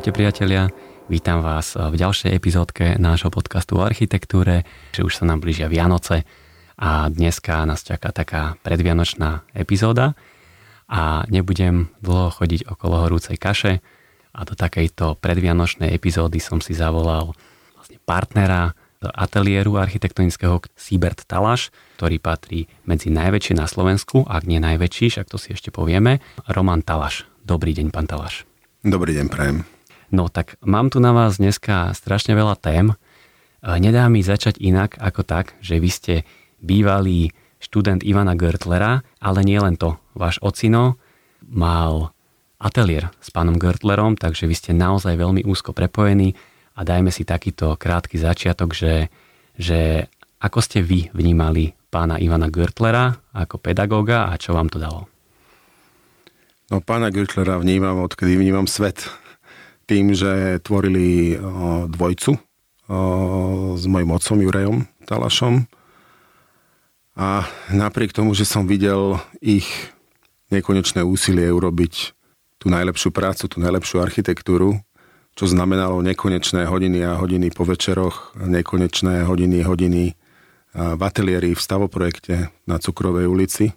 Ahojte priatelia, vítam vás v ďalšej epizódke nášho podcastu o architektúre, že už sa nám blížia Vianoce a dneska nás čaká taká predvianočná epizóda a nebudem dlho chodiť okolo horúcej kaše a do takejto predvianočnej epizódy som si zavolal vlastne partnera ateliéru architektonického Siebert Talaš, ktorý patrí medzi najväčšie na Slovensku, ak nie najväčší, však to si ešte povieme, Roman Talaš. Dobrý deň, pán Talaš. Dobrý deň, prajem. No tak mám tu na vás dneska strašne veľa tém. E, nedá mi začať inak ako tak, že vy ste bývalý študent Ivana Gertlera, ale nie len to. Váš ocino mal ateliér s pánom Gertlerom, takže vy ste naozaj veľmi úzko prepojení a dajme si takýto krátky začiatok, že, že ako ste vy vnímali pána Ivana Gertlera ako pedagóga a čo vám to dalo? No pána Gertlera vnímam, odkedy vnímam svet tým, že tvorili dvojcu s mojim otcom Jurejom Talašom. A napriek tomu, že som videl ich nekonečné úsilie urobiť tú najlepšiu prácu, tú najlepšiu architektúru, čo znamenalo nekonečné hodiny a hodiny po večeroch, nekonečné hodiny, hodiny v ateliéri v stavoprojekte na Cukrovej ulici,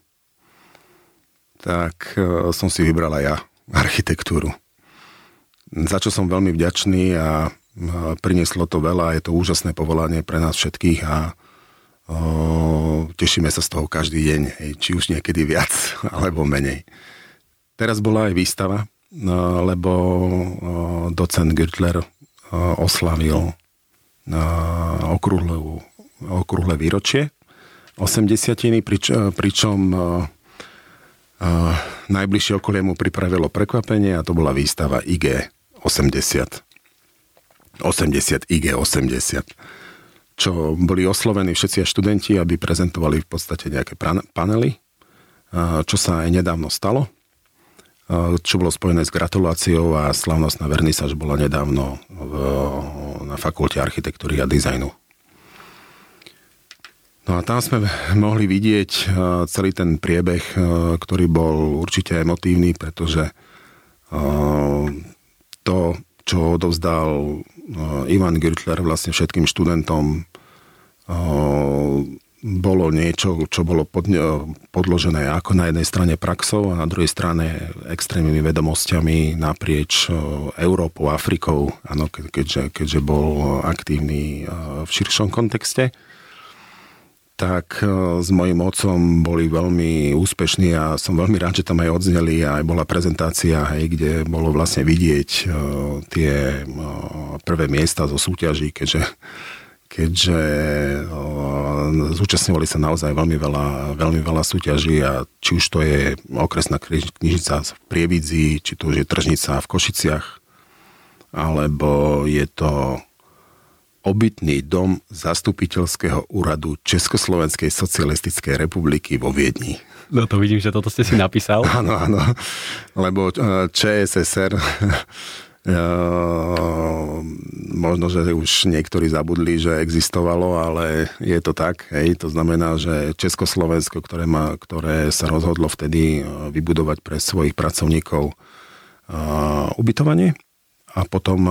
tak som si vybral aj ja architektúru za čo som veľmi vďačný a prinieslo to veľa, je to úžasné povolanie pre nás všetkých a o, tešíme sa z toho každý deň, či už niekedy viac alebo menej. Teraz bola aj výstava, no, lebo docent Gertler oslavil okrúhle, okrúhle výročie 80 prič, pričom najbližšie okolie mu pripravilo prekvapenie a to bola výstava IG 80. 80, IG 80 čo boli oslovení všetci študenti, aby prezentovali v podstate nejaké panely, čo sa aj nedávno stalo, čo bolo spojené s gratuláciou a slavnostná vernisáž bola nedávno v, na fakulte architektúry a dizajnu. No a tam sme mohli vidieť celý ten priebeh, ktorý bol určite emotívny, pretože to, čo odovzdal Ivan Gertler vlastne všetkým študentom, bolo niečo, čo bolo pod, podložené ako na jednej strane praxou a na druhej strane extrémnymi vedomosťami naprieč Európou, Afrikou, ano, keďže, keďže bol aktívny v širšom kontexte tak e, s mojim otcom boli veľmi úspešní a som veľmi rád, že tam aj odzneli a aj bola prezentácia, hej, kde bolo vlastne vidieť uh, tie uh, prvé miesta zo súťaží, keďže, keďže zúčastňovali sa naozaj veľmi veľa, veľmi veľa súťaží a či už to je okresná knižnica v Prievidzi, či to už je tržnica v Košiciach, alebo je to obytný dom zastupiteľského úradu Československej socialistickej republiky vo Viedni. No to vidím, že toto ste si napísal. Áno, áno, lebo eh, ČSSR eh, možno, že už niektorí zabudli, že existovalo, ale je to tak. Hej. To znamená, že Československo, ktoré, má, ktoré sa rozhodlo vtedy eh, vybudovať pre svojich pracovníkov ubytovanie a potom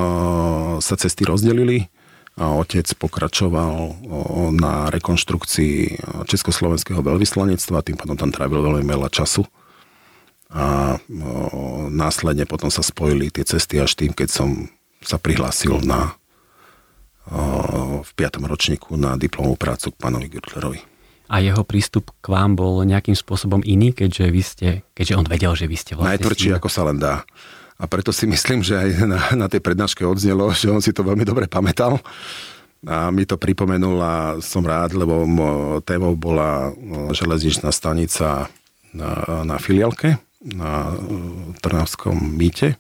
sa cesty rozdelili otec pokračoval na rekonštrukcii Československého veľvyslanectva, tým pádom tam trávil veľmi veľa času a následne potom sa spojili tie cesty až tým, keď som sa prihlásil na, v piatom ročníku na diplomovú prácu k pánovi Gürtlerovi. A jeho prístup k vám bol nejakým spôsobom iný, keďže vy ste, keďže on vedel, že vy ste vlastne... Najtvrdší, ako sa len dá. A preto si myslím, že aj na, na tej prednáške odznelo, že on si to veľmi dobre pamätal. A mi to pripomenul a som rád, lebo témou bola železničná stanica na, na filiálke, na Trnavskom mýte.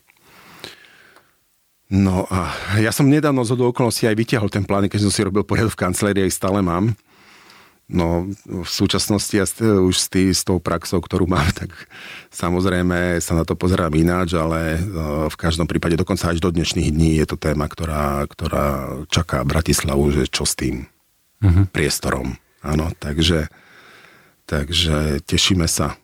No a ja som nedávno z okolností aj vytiahol ten plán, keď som si robil poriadok v kancelárii, aj stále mám. No v súčasnosti ja už s, tý, s tou praxou, ktorú mám, tak samozrejme sa na to pozerám ináč, ale e, v každom prípade dokonca až do dnešných dní je to téma, ktorá, ktorá čaká Bratislavu, že čo s tým uh-huh. priestorom. Áno, takže, takže tešíme sa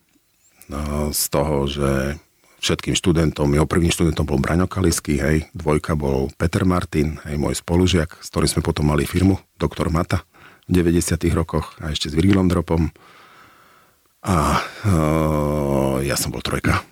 no, z toho, že všetkým študentom. Jeho prvým študentom bol Braňo Kalisky, hej, dvojka bol Peter Martin, hej, môj spolužiak, s ktorým sme potom mali firmu, doktor Mata v 90 rokoch a ešte s Virgilom Dropom. A uh, ja som bol trojka.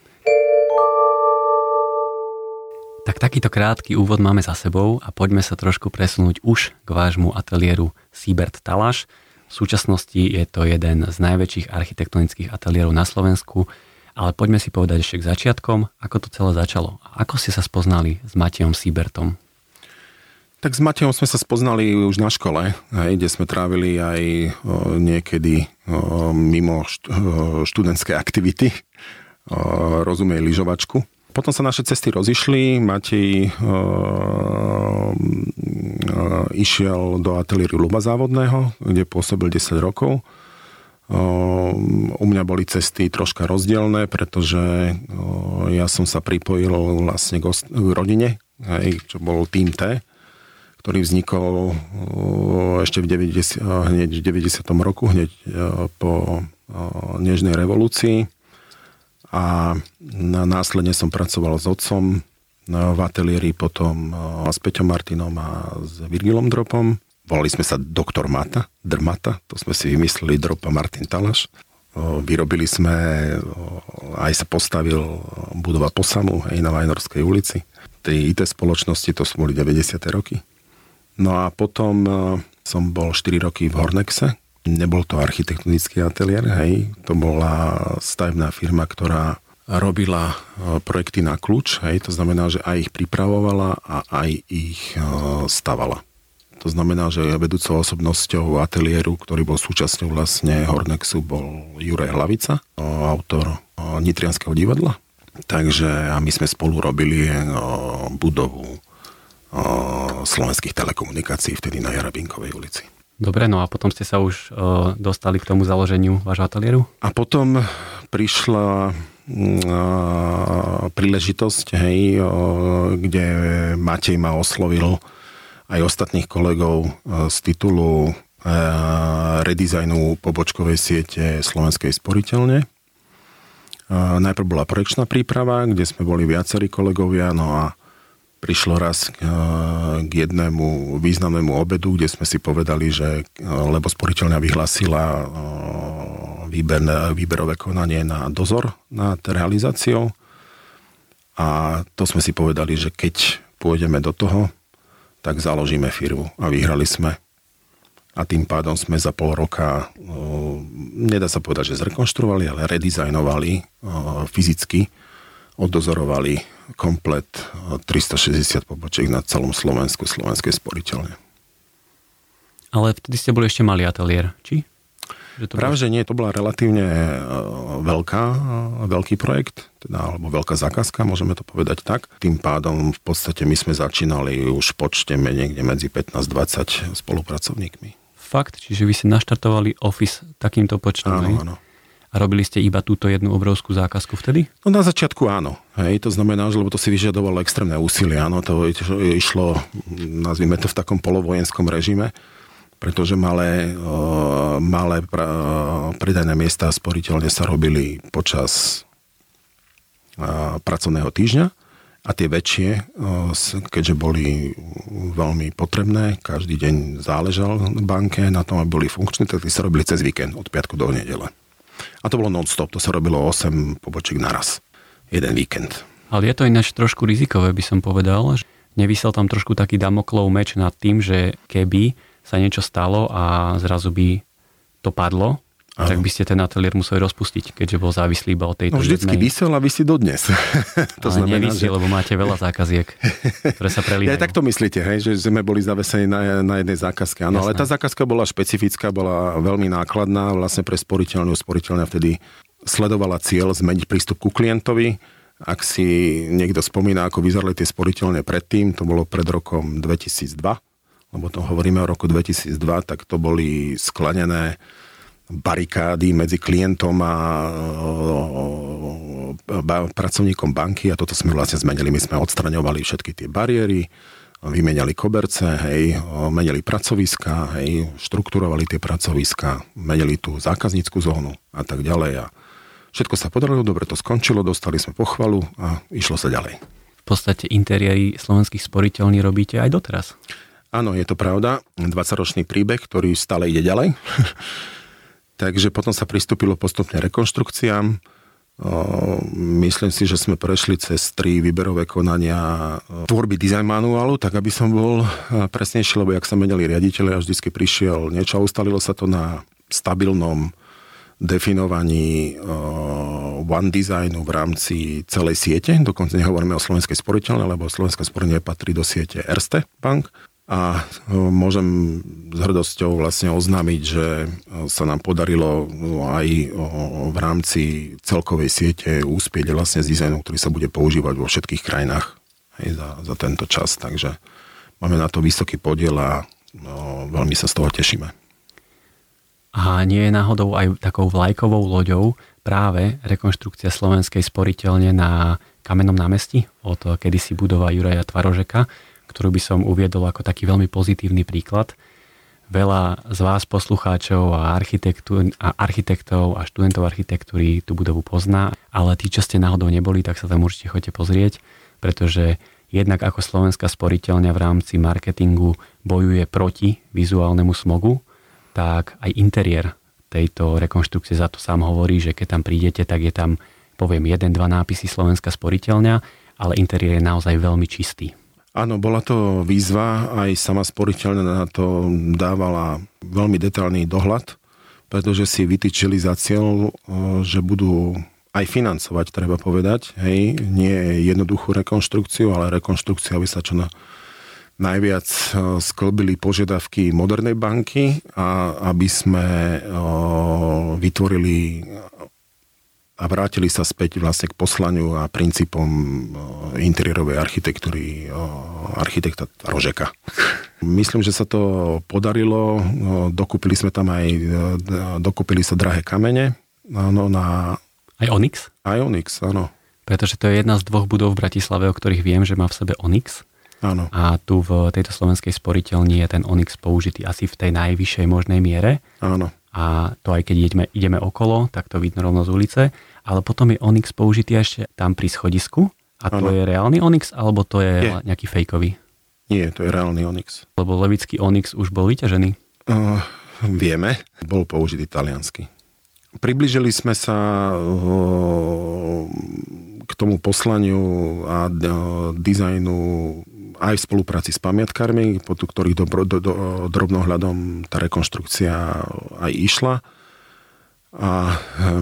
Tak takýto krátky úvod máme za sebou a poďme sa trošku presunúť už k vášmu ateliéru Siebert Talaš. V súčasnosti je to jeden z najväčších architektonických ateliérov na Slovensku, ale poďme si povedať ešte k začiatkom, ako to celé začalo. Ako ste sa spoznali s Matejom Siebertom? Tak s Matejom sme sa spoznali už na škole, hej, kde sme trávili aj o, niekedy o, mimo št, o, študentské aktivity, o, rozumej lyžovačku. Potom sa naše cesty rozišli, Matej uh, uh, išiel do ateliéru Luba Závodného, kde pôsobil 10 rokov. U mňa boli cesty troška rozdielne, pretože ja som sa pripojil vlastne k, rodine, čo bol Team T, ktorý vznikol ešte v 90, hneď v 90. roku, hneď po Nežnej revolúcii a následne som pracoval s otcom v ateliéri, potom s Peťom Martinom a s Virgilom Dropom. Volali sme sa Doktor Mata, Drmata, to sme si vymysleli, Dropa Martin Talaš. Vyrobili sme, aj sa postavil budova Posamu, aj na Vajnorskej ulici. Tej IT spoločnosti, to sú boli 90. roky. No a potom som bol 4 roky v Hornexe, Nebol to architektonický ateliér, hej, to bola stavebná firma, ktorá robila e, projekty na kľúč, hej, to znamená, že aj ich pripravovala a aj ich e, stavala. To znamená, že vedúcou osobnosťou ateliéru, ktorý bol súčasťou vlastne Hornexu, bol Juraj Hlavica, e, autor Nitrianského divadla. Takže a my sme spolu robili budovu slovenských telekomunikácií vtedy na Jarabinkovej ulici. Dobre, no a potom ste sa už uh, dostali k tomu založeniu vášho ateliéru? A potom prišla uh, príležitosť, hej, uh, kde Matej ma oslovil aj ostatných kolegov uh, z titulu uh, redizajnu pobočkovej siete Slovenskej sporiteľne. Uh, najprv bola projekčná príprava, kde sme boli viacerí kolegovia, no a prišlo raz k, k jednému významnému obedu, kde sme si povedali, že lebo sporiteľňa vyhlásila výber, výberové konanie na dozor nad realizáciou. A to sme si povedali, že keď pôjdeme do toho, tak založíme firmu. A vyhrali sme. A tým pádom sme za pol roka, nedá sa povedať, že zrekonštruovali, ale redizajnovali fyzicky, odozorovali komplet 360 pobočiek na celom Slovensku slovenskej sporiteľne. Ale vtedy ste boli ešte malý ateliér, či? Že to Práve, bol... že nie, to bola relatívne e, veľká, e, veľký projekt, teda, alebo veľká zákazka, môžeme to povedať tak. Tým pádom v podstate my sme začínali už počte niekde medzi 15-20 spolupracovníkmi. Fakt? Čiže vy ste naštartovali office takýmto počtom? Áno, áno. A robili ste iba túto jednu obrovskú zákazku vtedy? No na začiatku áno. Hej, to znamená, že lebo to si vyžadovalo extrémne úsilie. Áno, to išlo, nazvime to v takom polovojenskom režime, pretože malé, malé predajné miesta sporiteľne sa robili počas pracovného týždňa a tie väčšie, keďže boli veľmi potrebné, každý deň záležal banke na tom, aby boli funkčné, tak sa robili cez víkend od piatku do nedele. A to bolo non-stop, to sa robilo 8 pobočiek naraz. Jeden víkend. Ale je to ináč trošku rizikové, by som povedal. Nevysel tam trošku taký damoklov meč nad tým, že keby sa niečo stalo a zrazu by to padlo, Ano. tak by ste ten ateliér museli rozpustiť, keďže bol závislý iba od tejto No vždycky jednej... vysel a vysí dodnes. to Ale znamená, že... lebo máte veľa zákaziek, ktoré sa prelíhajú. Ja tak to myslíte, hej, že sme boli zavesení na, na jednej zákazke. Áno, ale tá zákazka bola špecifická, bola veľmi nákladná vlastne pre sporiteľňu. Sporiteľňa vtedy sledovala cieľ zmeniť prístup ku klientovi. Ak si niekto spomína, ako vyzerali tie sporiteľne predtým, to bolo pred rokom 2002, lebo to hovoríme o roku 2002, tak to boli sklanené barikády medzi klientom a pracovníkom banky a toto sme vlastne zmenili. My sme odstraňovali všetky tie bariéry, vymenali koberce, hej, menili pracoviska, hej, štrukturovali tie pracoviska, menili tú zákaznícku zónu a tak ďalej. A Všetko sa podarilo, dobre to skončilo, dostali sme pochvalu a išlo sa ďalej. V podstate interiéry slovenských sporiteľní robíte aj doteraz. Áno, je to pravda. 20-ročný príbeh, ktorý stále ide ďalej. Takže potom sa pristúpilo postupne rekonštrukciám. Myslím si, že sme prešli cez tri výberové konania tvorby design manuálu, tak aby som bol presnejší, lebo jak sa menili riaditeľe a vždycky prišiel niečo a ustalilo sa to na stabilnom definovaní One Designu v rámci celej siete. Dokonca nehovoríme o slovenskej sporiteľne, lebo slovenská sporiteľne patrí do siete Erste Bank. A uh, môžem s hrdosťou vlastne oznámiť, že sa nám podarilo aj uh, v rámci celkovej siete úspieť vlastne s dizajnom, ktorý sa bude používať vo všetkých krajinách aj za, za tento čas. Takže máme na to vysoký podiel a no, veľmi sa z toho tešíme. A nie je náhodou aj takou vlajkovou loďou práve rekonštrukcia slovenskej sporiteľne na Kamennom námestí od kedysi budova Juraja Tvarožeka, ktorú by som uviedol ako taký veľmi pozitívny príklad. Veľa z vás poslucháčov a, a architektov a študentov architektúry tú budovu pozná, ale tí, čo ste náhodou neboli, tak sa tam určite chodite pozrieť, pretože jednak ako slovenská sporiteľňa v rámci marketingu bojuje proti vizuálnemu smogu, tak aj interiér tejto rekonštrukcie za to sám hovorí, že keď tam prídete, tak je tam, poviem, jeden, dva nápisy Slovenská sporiteľňa, ale interiér je naozaj veľmi čistý. Áno, bola to výzva, aj sama sporiteľňa na to dávala veľmi detailný dohľad, pretože si vytýčili za cieľ, že budú aj financovať, treba povedať. Hej, nie jednoduchú rekonštrukciu, ale rekonštrukciu, aby sa čo na najviac e, sklbili požiadavky modernej banky a aby sme e, vytvorili a vrátili sa späť vlastne k poslaniu a princípom e, interiérovej architektúry architekta Rožeka. Myslím, že sa to podarilo. Dokúpili sme tam aj, dokúpili sa drahé kamene. Áno, na... Aj Onyx? Aj Onyx, áno. Pretože to je jedna z dvoch budov v Bratislave, o ktorých viem, že má v sebe Onyx. Áno. A tu v tejto slovenskej sporiteľni je ten Onyx použitý asi v tej najvyššej možnej miere. Áno. A to aj keď ideme, ideme okolo, tak to vidno rovno z ulice. Ale potom je Onyx použitý ešte tam pri schodisku. A to ano. je reálny Onyx, alebo to je, je nejaký fejkový? Nie, to je reálny Onyx. Lebo levický Onyx už bol vyťažený? Uh, vieme, bol použitý taliansky. Približili sme sa uh, k tomu poslaniu a uh, dizajnu aj v spolupráci s pamiatkármi, pod ktorých do, do, do, drobnohľadom tá rekonštrukcia aj išla. A e,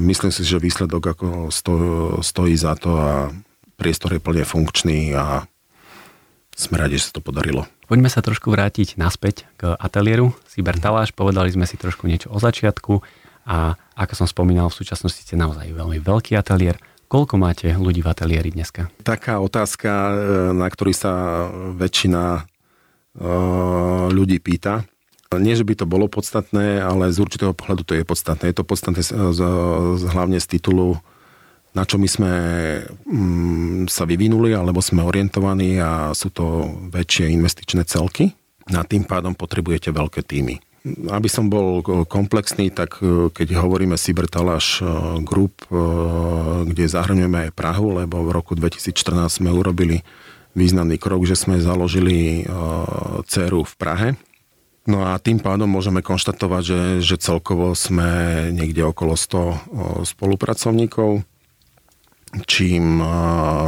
myslím si, že výsledok ako sto, stojí za to a priestor je plne funkčný a sme radi, že sa to podarilo. Poďme sa trošku vrátiť naspäť k ateliéru Siber Taláš. Povedali sme si trošku niečo o začiatku a ako som spomínal, v súčasnosti ste naozaj veľmi veľký ateliér. Koľko máte ľudí v ateliéri dneska? Taká otázka, e, na ktorý sa väčšina e, ľudí pýta. Nie, že by to bolo podstatné, ale z určitého pohľadu to je podstatné. Je to podstatné hlavne z titulu, na čo my sme mm, sa vyvinuli, alebo sme orientovaní a sú to väčšie investičné celky. Na tým pádom potrebujete veľké týmy. Aby som bol komplexný, tak e, keď hovoríme Cybertalash e, Group, e, kde zahrňujeme aj Prahu, lebo v roku 2014 sme urobili významný krok, že sme založili CERu v Prahe. No a tým pádom môžeme konštatovať, že, že celkovo sme niekde okolo 100 spolupracovníkov, čím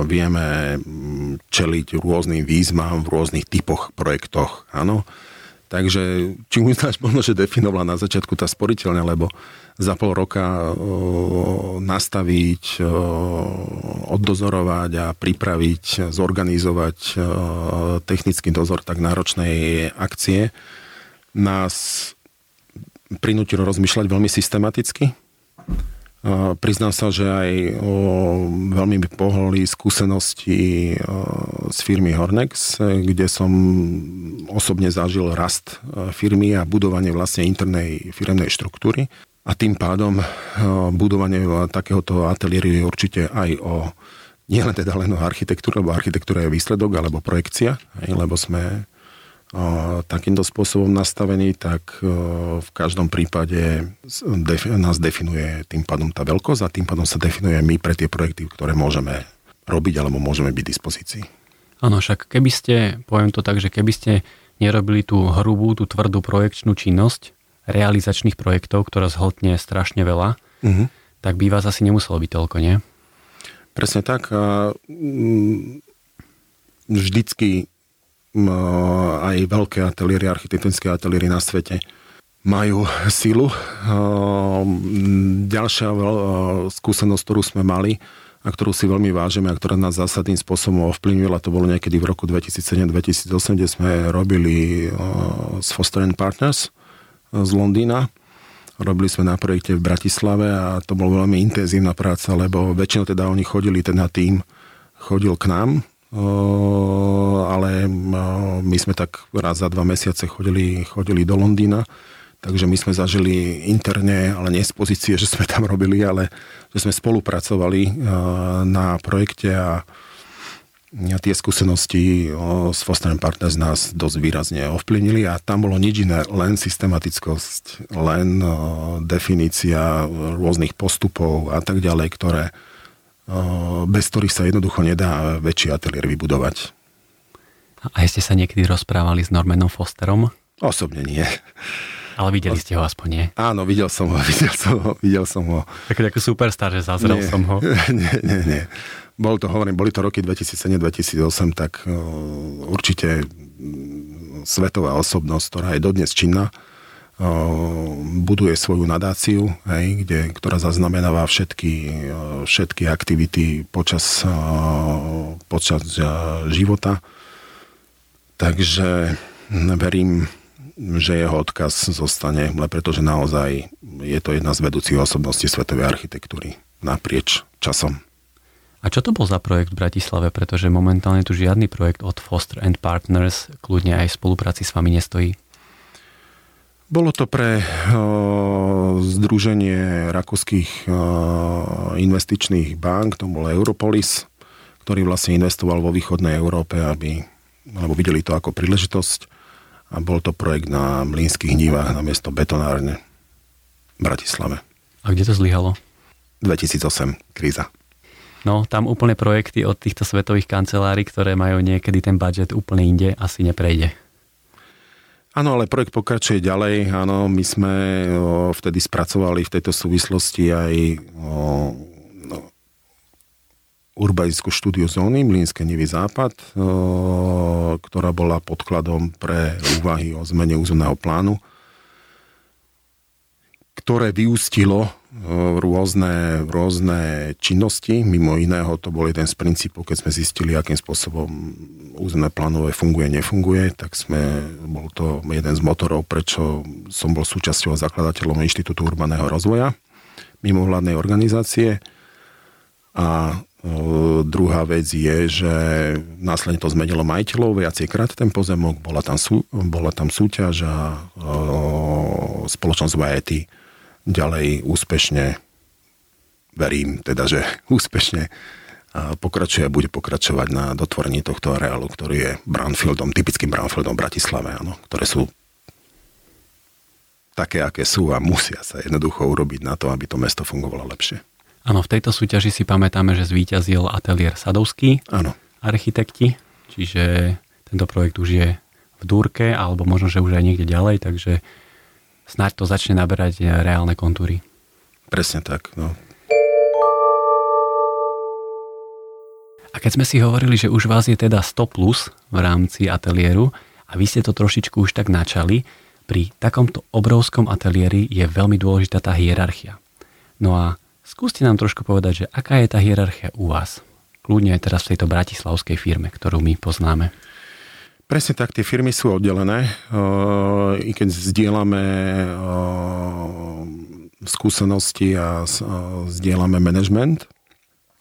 vieme čeliť rôznym výzvam v rôznych typoch projektoch. Áno Takže či už náš možno, že definovala na začiatku tá sporiteľňa, lebo za pol roka o, nastaviť, o, oddozorovať a pripraviť, zorganizovať o, technický dozor tak náročnej akcie nás prinútilo rozmýšľať veľmi systematicky Priznám sa, že aj o, veľmi mi pohli skúsenosti o, z firmy Hornex, kde som osobne zažil rast e, firmy a budovanie vlastne internej firemnej štruktúry. A tým pádom o, budovanie takéhoto ateliéru je určite aj o nielen teda len o architektúru, lebo architektúra je výsledok alebo projekcia, aj, lebo sme takýmto spôsobom nastavený, tak v každom prípade nás definuje tým pádom tá veľkosť a tým pádom sa definuje my pre tie projekty, ktoré môžeme robiť alebo môžeme byť v dispozícii. Áno, však keby ste, poviem to tak, že keby ste nerobili tú hrubú, tú tvrdú projekčnú činnosť realizačných projektov, ktorá zhltne strašne veľa, uh-huh. tak by vás asi nemuselo byť toľko, nie? Presne tak. Mm, vždycky aj veľké ateliéry, architektonické ateliéry na svete majú silu. Ďalšia skúsenosť, ktorú sme mali a ktorú si veľmi vážime a ktorá nás zásadným spôsobom ovplyvnila, to bolo niekedy v roku 2007-2008, kde sme robili s Foster Partners z Londýna. Robili sme na projekte v Bratislave a to bolo veľmi intenzívna práca, lebo väčšinou teda oni chodili, ten na tým chodil k nám, ale my sme tak raz za dva mesiace chodili, chodili do Londýna, takže my sme zažili interne, ale nie z pozície, že sme tam robili, ale že sme spolupracovali na projekte a tie skúsenosti s Foster Partners nás dosť výrazne ovplyvnili a tam bolo nič iné, len systematickosť, len definícia rôznych postupov a tak ďalej, ktoré bez ktorých sa jednoducho nedá väčší ateliér vybudovať. A ste sa niekedy rozprávali s Normanom Fosterom? Osobne nie. Ale videli ste ho aspoň, nie? Áno, videl som ho, videl som ho, videl som ho. Taký ako superstar, že zazrel nie, som ho. Nie, nie, nie. Bol to, hovorím, boli to roky 2007-2008, tak uh, určite svetová osobnosť, ktorá je dodnes činná, buduje svoju nadáciu, hej, kde, ktorá zaznamenáva všetky, všetky aktivity počas, počas života. Takže verím, že jeho odkaz zostane, pretože naozaj je to jedna z vedúcich osobností svetovej architektúry naprieč časom. A čo to bol za projekt v Bratislave? Pretože momentálne tu žiadny projekt od Foster and Partners kľudne aj v spolupráci s vami nestojí. Bolo to pre uh, Združenie rakúskych uh, investičných bank, to bol Europolis, ktorý vlastne investoval vo východnej Európe, aby, lebo videli to ako príležitosť a bol to projekt na Mlínskych nivách na miesto betonárne v Bratislave. A kde to zlyhalo? 2008, kríza. No, tam úplne projekty od týchto svetových kancelárií, ktoré majú niekedy ten budget úplne inde, asi neprejde. Áno, ale projekt pokračuje ďalej. Áno, my sme o, vtedy spracovali v tejto súvislosti aj o, no, urbanickú štúdiu zóny Mlínske Nivy Západ, o, ktorá bola podkladom pre úvahy o zmene územného plánu, ktoré vyústilo rôzne, rôzne činnosti. Mimo iného to bol jeden z princípov, keď sme zistili, akým spôsobom územné plánové funguje, nefunguje, tak sme, bol to jeden z motorov, prečo som bol súčasťou a zakladateľom Inštitútu urbaného rozvoja mimovládnej organizácie. A o, druhá vec je, že následne to zmenilo majiteľov viacejkrát ten pozemok, bola tam, sú, bola tam súťaž a o, spoločnosť Vajety ďalej úspešne, verím teda, že úspešne pokračuje a bude pokračovať na dotvorení tohto areálu, ktorý je brownfieldom, typickým brownfieldom v Bratislave, áno, ktoré sú také, aké sú a musia sa jednoducho urobiť na to, aby to mesto fungovalo lepšie. Áno, v tejto súťaži si pamätáme, že zvíťazil ateliér Sadovský, áno. architekti, čiže tento projekt už je v Dúrke, alebo možno, že už aj niekde ďalej, takže snáď to začne naberať eh, reálne kontúry. Presne tak. No. A keď sme si hovorili, že už vás je teda 100 plus v rámci ateliéru a vy ste to trošičku už tak načali, pri takomto obrovskom ateliéri je veľmi dôležitá tá hierarchia. No a skúste nám trošku povedať, že aká je tá hierarchia u vás? Kľudne aj teraz v tejto bratislavskej firme, ktorú my poznáme. Presne tak, tie firmy sú oddelené, i keď zdieľame skúsenosti a zdieľame management.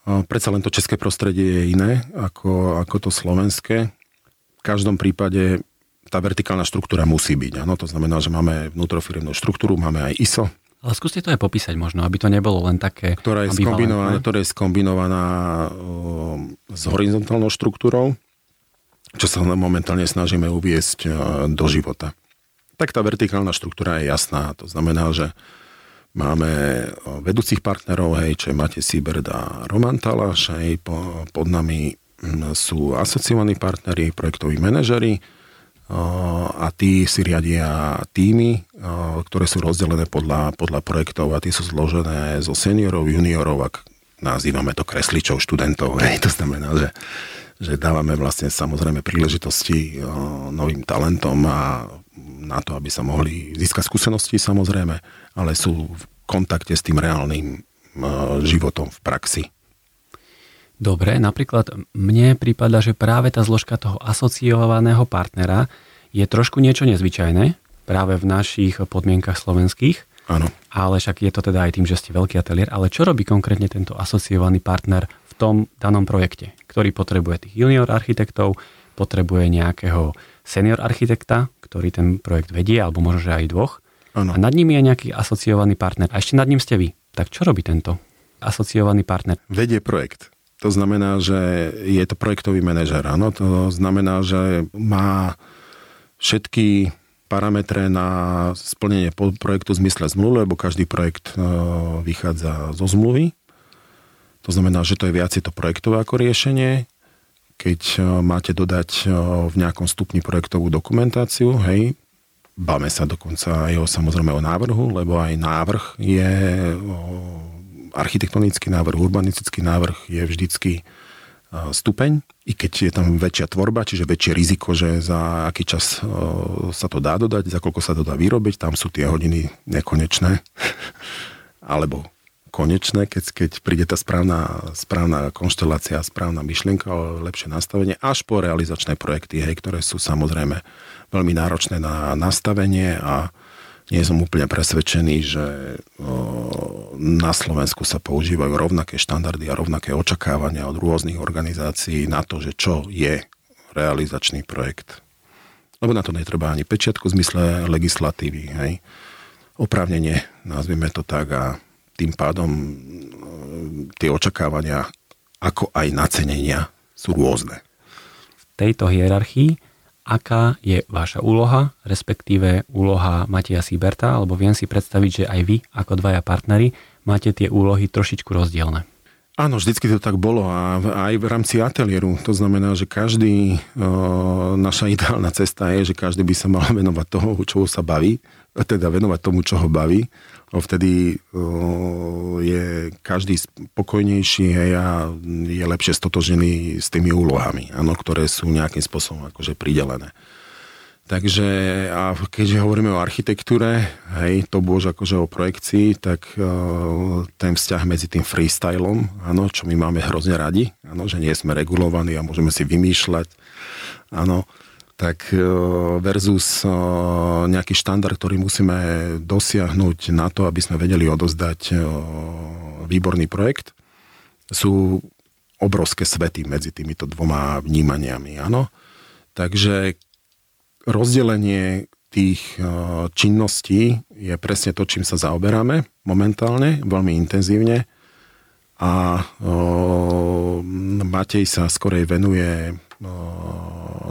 Predsa len to české prostredie je iné ako, ako to slovenské. V každom prípade tá vertikálna štruktúra musí byť. Ano? To znamená, že máme vnútrofiremnú štruktúru, máme aj ISO. Ale skúste to aj popísať možno, aby to nebolo len také... Ktorá je skombinovaná, ktorá je skombinovaná s horizontálnou štruktúrou čo sa momentálne snažíme uviesť e, do života. Tak tá vertikálna štruktúra je jasná. To znamená, že máme vedúcich partnerov, hej, čo je Matej Sibert a Roman Talaš, hej, po, pod nami sú asociovaní partneri, projektoví manažeri, a tí si riadia týmy, ktoré sú rozdelené podľa, podľa projektov a tie sú zložené zo seniorov, juniorov, ak nazývame to kresličov, študentov. Hej, to znamená, že, že dávame vlastne samozrejme príležitosti novým talentom a na to, aby sa mohli získať skúsenosti samozrejme, ale sú v kontakte s tým reálnym životom v praxi. Dobre, napríklad mne prípada, že práve tá zložka toho asociovaného partnera je trošku niečo nezvyčajné práve v našich podmienkach slovenských. Áno. Ale však je to teda aj tým, že ste veľký ateliér. Ale čo robí konkrétne tento asociovaný partner tom danom projekte, ktorý potrebuje tých junior architektov, potrebuje nejakého senior architekta, ktorý ten projekt vedie, alebo možno, že aj dvoch. Ano. A nad ním je nejaký asociovaný partner. A ešte nad ním ste vy. Tak čo robí tento asociovaný partner? Vedie projekt. To znamená, že je to projektový manažer. Áno? To znamená, že má všetky parametre na splnenie projektu v zmysle zmluvy, lebo každý projekt e, vychádza zo zmluvy. To znamená, že to je viac je to projektové ako riešenie. Keď e, máte dodať e, v nejakom stupni projektovú dokumentáciu, hej, báme sa dokonca aj o samozrejme o návrhu, lebo aj návrh je architektonický návrh, urbanistický návrh je vždycky stupeň, i keď je tam väčšia tvorba, čiže väčšie riziko, že za aký čas sa to dá dodať, za koľko sa to dá vyrobiť, tam sú tie hodiny nekonečné, alebo konečné, keď, keď príde tá správna, správna konštelácia, správna myšlienka, lepšie nastavenie, až po realizačné projekty, hej, ktoré sú samozrejme veľmi náročné na nastavenie a nie som úplne presvedčený, že na Slovensku sa používajú rovnaké štandardy a rovnaké očakávania od rôznych organizácií na to, že čo je realizačný projekt. Lebo na to netreba ani pečiatku v zmysle legislatívy. Hej. Oprávnenie, nazvime to tak, a tým pádom tie očakávania, ako aj nacenenia, sú rôzne. V tejto hierarchii aká je vaša úloha, respektíve úloha Matia Siberta, alebo viem si predstaviť, že aj vy, ako dvaja partneri, máte tie úlohy trošičku rozdielne. Áno, vždycky to tak bolo a aj v rámci ateliéru. To znamená, že každý, o, naša ideálna cesta je, že každý by sa mal venovať toho, čo sa baví, teda venovať tomu, čo ho baví vtedy je každý spokojnejší hej, a je lepšie stotožený s tými úlohami, ano, ktoré sú nejakým spôsobom akože pridelené. Takže a keďže hovoríme o architektúre, hej, to bôž akože o projekcii, tak uh, ten vzťah medzi tým freestylom, áno, čo my máme hrozne radi, áno, že nie sme regulovaní a môžeme si vymýšľať, áno, tak e, versus e, nejaký štandard, ktorý musíme dosiahnuť na to, aby sme vedeli odozdať e, výborný projekt, sú obrovské svety medzi týmito dvoma vnímaniami. Áno? Takže rozdelenie tých činností je presne to, čím sa zaoberáme momentálne, veľmi intenzívne. A Matej sa skorej venuje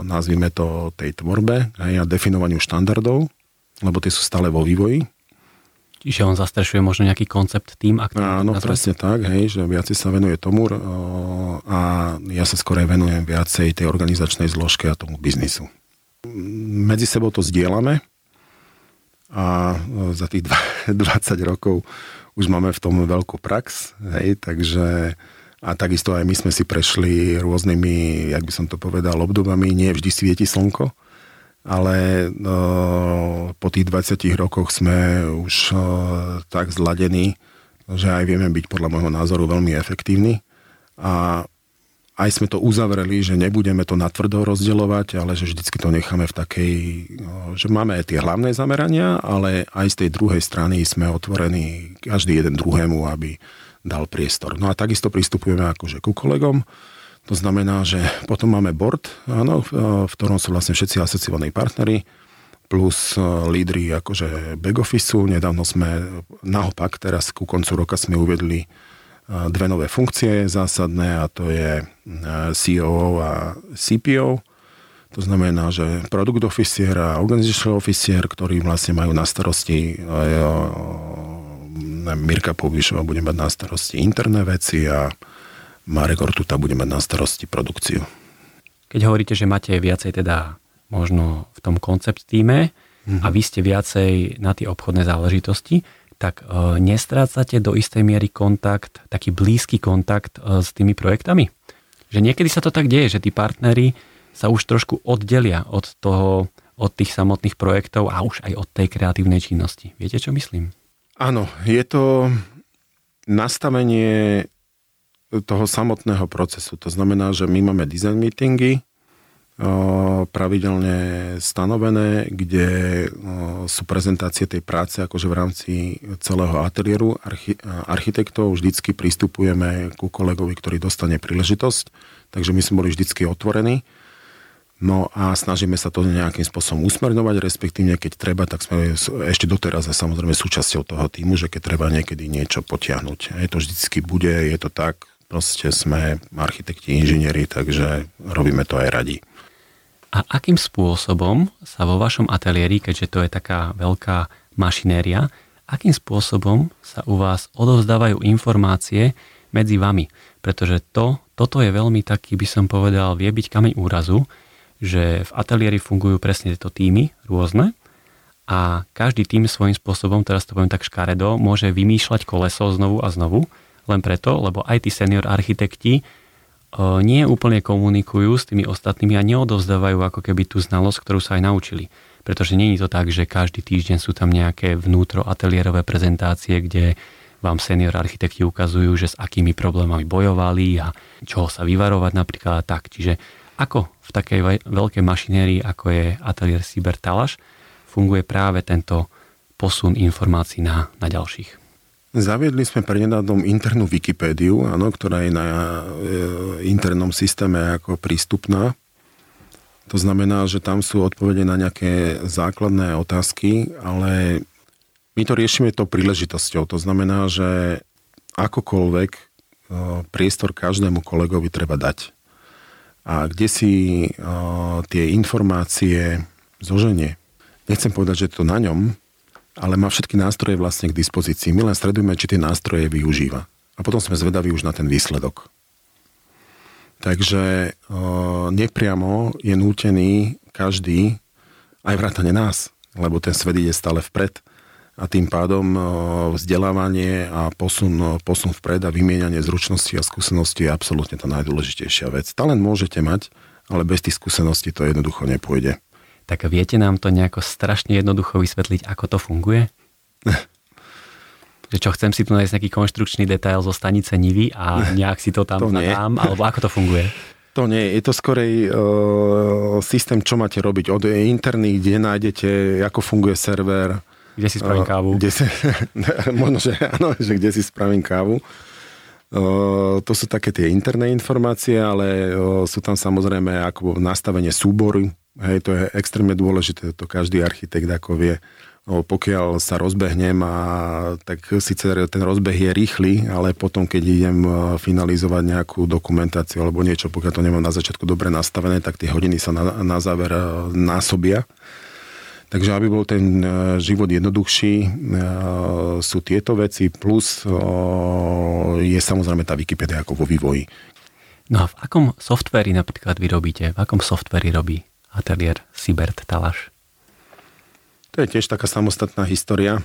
nazvime to, tej tvorbe a definovaniu štandardov, lebo tie sú stále vo vývoji. Čiže on zastrešuje možno nejaký koncept tým, ak Áno, presne tak, hej, že viacej sa venuje tomu a ja sa skôr venujem viacej tej organizačnej zložke a tomu biznisu. Medzi sebou to zdieľame a za tých 20 rokov už máme v tom veľkú prax, hej, takže a takisto aj my sme si prešli rôznymi, jak by som to povedal, obdobami. Nie vždy svieti slnko, ale no, po tých 20 rokoch sme už no, tak zladení, že aj vieme byť podľa môjho názoru veľmi efektívni. A aj sme to uzavreli, že nebudeme to natvrdo rozdeľovať, ale že vždycky to necháme v takej, no, že máme aj tie hlavné zamerania, ale aj z tej druhej strany sme otvorení každý jeden druhému, aby dal priestor. No a takisto pristupujeme akože ku kolegom. To znamená, že potom máme board, áno, v ktorom sú vlastne všetci asociovaní partnery, plus e, lídry akože back office. Nedávno sme, naopak, teraz ku koncu roka sme uvedli e, dve nové funkcie zásadné a to je COO e a CPO. To znamená, že produkt officier a organizačný officier, ktorí vlastne majú na starosti Mirka Povyšova bude mať na starosti interné veci a Marek Ortuta bude mať na starosti produkciu. Keď hovoríte, že máte viacej teda možno v tom koncept týme mm-hmm. a vy ste viacej na tie obchodné záležitosti, tak e, nestrácate do istej miery kontakt, taký blízky kontakt e, s tými projektami? Že niekedy sa to tak deje, že tí partnery sa už trošku oddelia od toho, od tých samotných projektov a už aj od tej kreatívnej činnosti. Viete, čo myslím? Áno, je to nastavenie toho samotného procesu. To znamená, že my máme design meetingy, pravidelne stanovené, kde sú prezentácie tej práce akože v rámci celého ateliéru architektov. Vždycky pristupujeme ku kolegovi, ktorý dostane príležitosť, takže my sme boli vždycky otvorení. No a snažíme sa to nejakým spôsobom usmerňovať, respektíve keď treba, tak sme ešte doteraz a samozrejme súčasťou toho týmu, že keď treba niekedy niečo potiahnuť. Je to vždycky bude, je to tak, proste sme architekti, inžinieri, takže robíme to aj radi. A akým spôsobom sa vo vašom ateliéri, keďže to je taká veľká mašinéria, akým spôsobom sa u vás odovzdávajú informácie medzi vami? Pretože to, toto je veľmi taký, by som povedal, vie byť kameň úrazu, že v ateliéri fungujú presne tieto týmy rôzne a každý tým svojím spôsobom, teraz to poviem tak škaredo, môže vymýšľať koleso znovu a znovu, len preto, lebo aj tí senior architekti nie úplne komunikujú s tými ostatnými a neodovzdávajú ako keby tú znalosť, ktorú sa aj naučili. Pretože není to tak, že každý týždeň sú tam nejaké vnútro ateliérové prezentácie, kde vám senior architekti ukazujú, že s akými problémami bojovali a čoho sa vyvarovať napríklad tak. Čiže ako v takej veľkej mašinérii, ako je ateliér Siber Talaš, funguje práve tento posun informácií na, na ďalších. Zaviedli sme prednedávnom internú Wikipédiu, áno, ktorá je na e, internom systéme ako prístupná. To znamená, že tam sú odpovede na nejaké základné otázky, ale my to riešime to príležitosťou. To znamená, že akokoľvek e, priestor každému kolegovi treba dať. A kde si e, tie informácie zoženie. Nechcem povedať, že to na ňom, ale má všetky nástroje vlastne k dispozícii. My len sledujeme, či tie nástroje využíva. A potom sme zvedaví už na ten výsledok. Takže e, nepriamo je nútený každý, aj vrátane nás, lebo ten svet ide stále vpred a tým pádom vzdelávanie a posun, posun vpred a vymienianie zručností a skúseností je absolútne tá najdôležitejšia vec. Talent môžete mať, ale bez tých skúseností to jednoducho nepôjde tak viete nám to nejako strašne jednoducho vysvetliť, ako to funguje? že čo, chcem si tu nájsť nejaký konštrukčný detail zo stanice Nivy a nejak si to tam to zadám, alebo ako to funguje? To nie, je to skorej uh, systém, čo máte robiť. Od interných, kde nájdete, ako funguje server. Kde si spravím kávu. Kde si, možno, že áno, že kde si spravím kávu. To sú také tie interné informácie, ale sú tam samozrejme ako nastavenie súboru, Hej, to je extrémne dôležité, to každý architekt ako vie. No, pokiaľ sa rozbehnem, a, tak síce ten rozbeh je rýchly, ale potom, keď idem finalizovať nejakú dokumentáciu alebo niečo, pokiaľ to nemám na začiatku dobre nastavené, tak tie hodiny sa na, na záver násobia. Takže aby bol ten e, život jednoduchší, sú tieto veci, plus je samozrejme tá Wikipedia ako vo vývoji. No a v akom softveri napríklad vy robíte? V akom softveri robí ateliér Sibert Talaš? To je tiež taká samostatná história,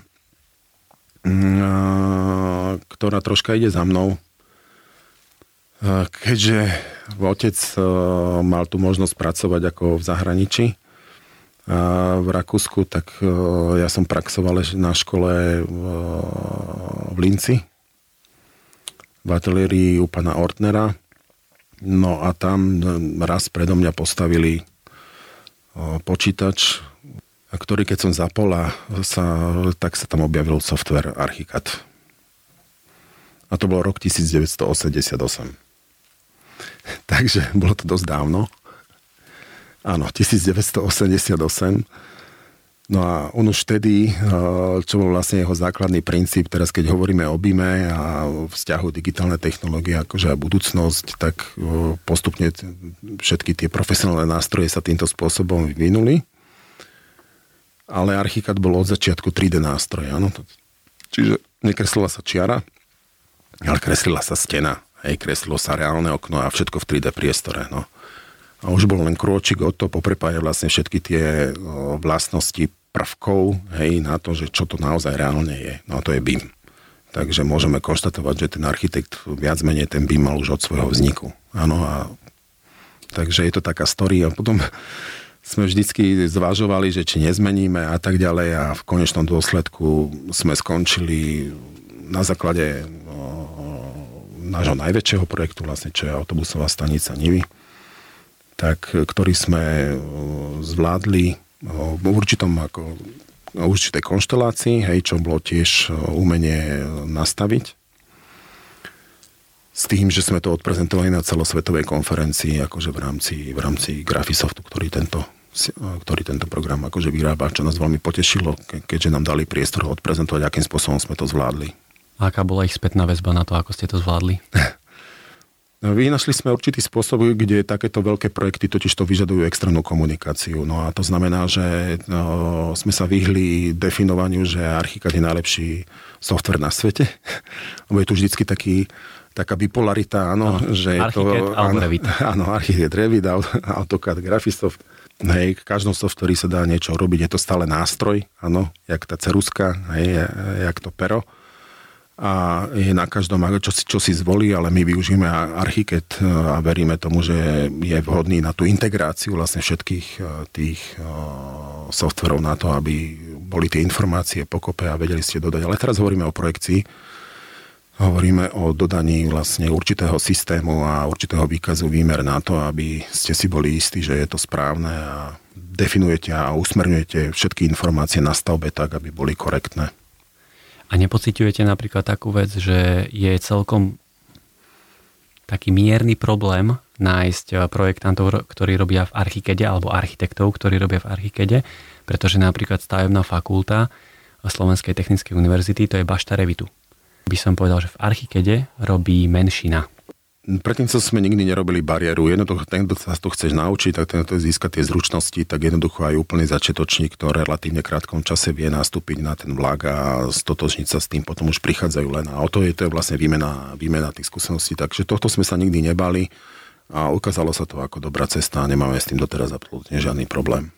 mm, ktorá troška ide za mnou. Keďže otec mal tu možnosť pracovať ako v zahraničí, v Rakúsku, tak ja som praxoval na škole v Linci, v ateliérii u pana Ortnera. No a tam raz predo mňa postavili počítač, ktorý keď som zapol, sa, tak sa tam objavil software Archicad. A to bol rok 1988. Takže bolo to dosť dávno. Áno, 1988. No a on už vtedy, čo bol vlastne jeho základný princíp, teraz keď hovoríme o BIME a o vzťahu digitálne technológie akože aj budúcnosť, tak postupne všetky tie profesionálne nástroje sa týmto spôsobom vyvinuli. Ale Archicad bol od začiatku 3D nástroj, áno. Čiže nekreslila sa čiara, ale kreslila sa stena. Hej, kreslilo sa reálne okno a všetko v 3D priestore. No. A už bol len krôčik od to poprepájať vlastne všetky tie vlastnosti prvkov hej, na to, že čo to naozaj reálne je. No a to je BIM. Takže môžeme konštatovať, že ten architekt viac menej ten BIM mal už od svojho vzniku. Áno, a takže je to taká story a potom sme vždycky zvažovali, že či nezmeníme a tak ďalej a v konečnom dôsledku sme skončili na základe nášho najväčšieho projektu, vlastne, čo je autobusová stanica Nivy, tak, ktorý sme zvládli v určitom ako určitej konštelácii, hej, čo bolo tiež umenie nastaviť. S tým, že sme to odprezentovali na celosvetovej konferencii, akože v rámci, v rámci Graphisoftu, ktorý tento, ktorý tento program akože vyrába, čo nás veľmi potešilo, keďže nám dali priestor odprezentovať, akým spôsobom sme to zvládli. A aká bola ich spätná väzba na to, ako ste to zvládli? No, vynašli sme určitý spôsob, kde takéto veľké projekty totiž to vyžadujú externú komunikáciu. No a to znamená, že no, sme sa vyhli definovaniu, že Archicad je najlepší software na svete. Lebo je tu vždycky taký, taká bipolarita, áno, áno že je to... Áno, Revit. Áno, Archicad Revit, AutoCAD, Graphisoft. Hej, v každom softveri sa dá niečo robiť, je to stále nástroj, áno, jak tá ceruska, hej, jak to pero a je na každom, čo si, čo si zvolí, ale my využijeme Archiket a veríme tomu, že je vhodný na tú integráciu vlastne všetkých e, tých e, softverov na to, aby boli tie informácie pokope a vedeli ste dodať. Ale teraz hovoríme o projekcii, hovoríme o dodaní vlastne určitého systému a určitého výkazu výmer na to, aby ste si boli istí, že je to správne a definujete a usmerňujete všetky informácie na stavbe tak, aby boli korektné. A nepociťujete napríklad takú vec, že je celkom taký mierny problém nájsť eh, projektantov, ktorí robia v Archikede, alebo architektov, ktorí robia v Archikede, pretože napríklad stavebná fakulta Slovenskej technickej univerzity to je bašta. By som povedal, že v Archikede robí menšina Predtým, co sme nikdy nerobili bariéru, jednoducho ten, kto sa to chceš naučiť, tak ten, kto získa tie zručnosti, tak jednoducho aj úplný začiatočník, ktorý relatívne krátkom čase vie nastúpiť na ten vlak a stotožniť sa s tým, potom už prichádzajú len. A o to je to je vlastne výmena, výmena tých skúseností. Takže tohto sme sa nikdy nebali a ukázalo sa to ako dobrá cesta a nemáme s tým doteraz absolútne žiadny problém.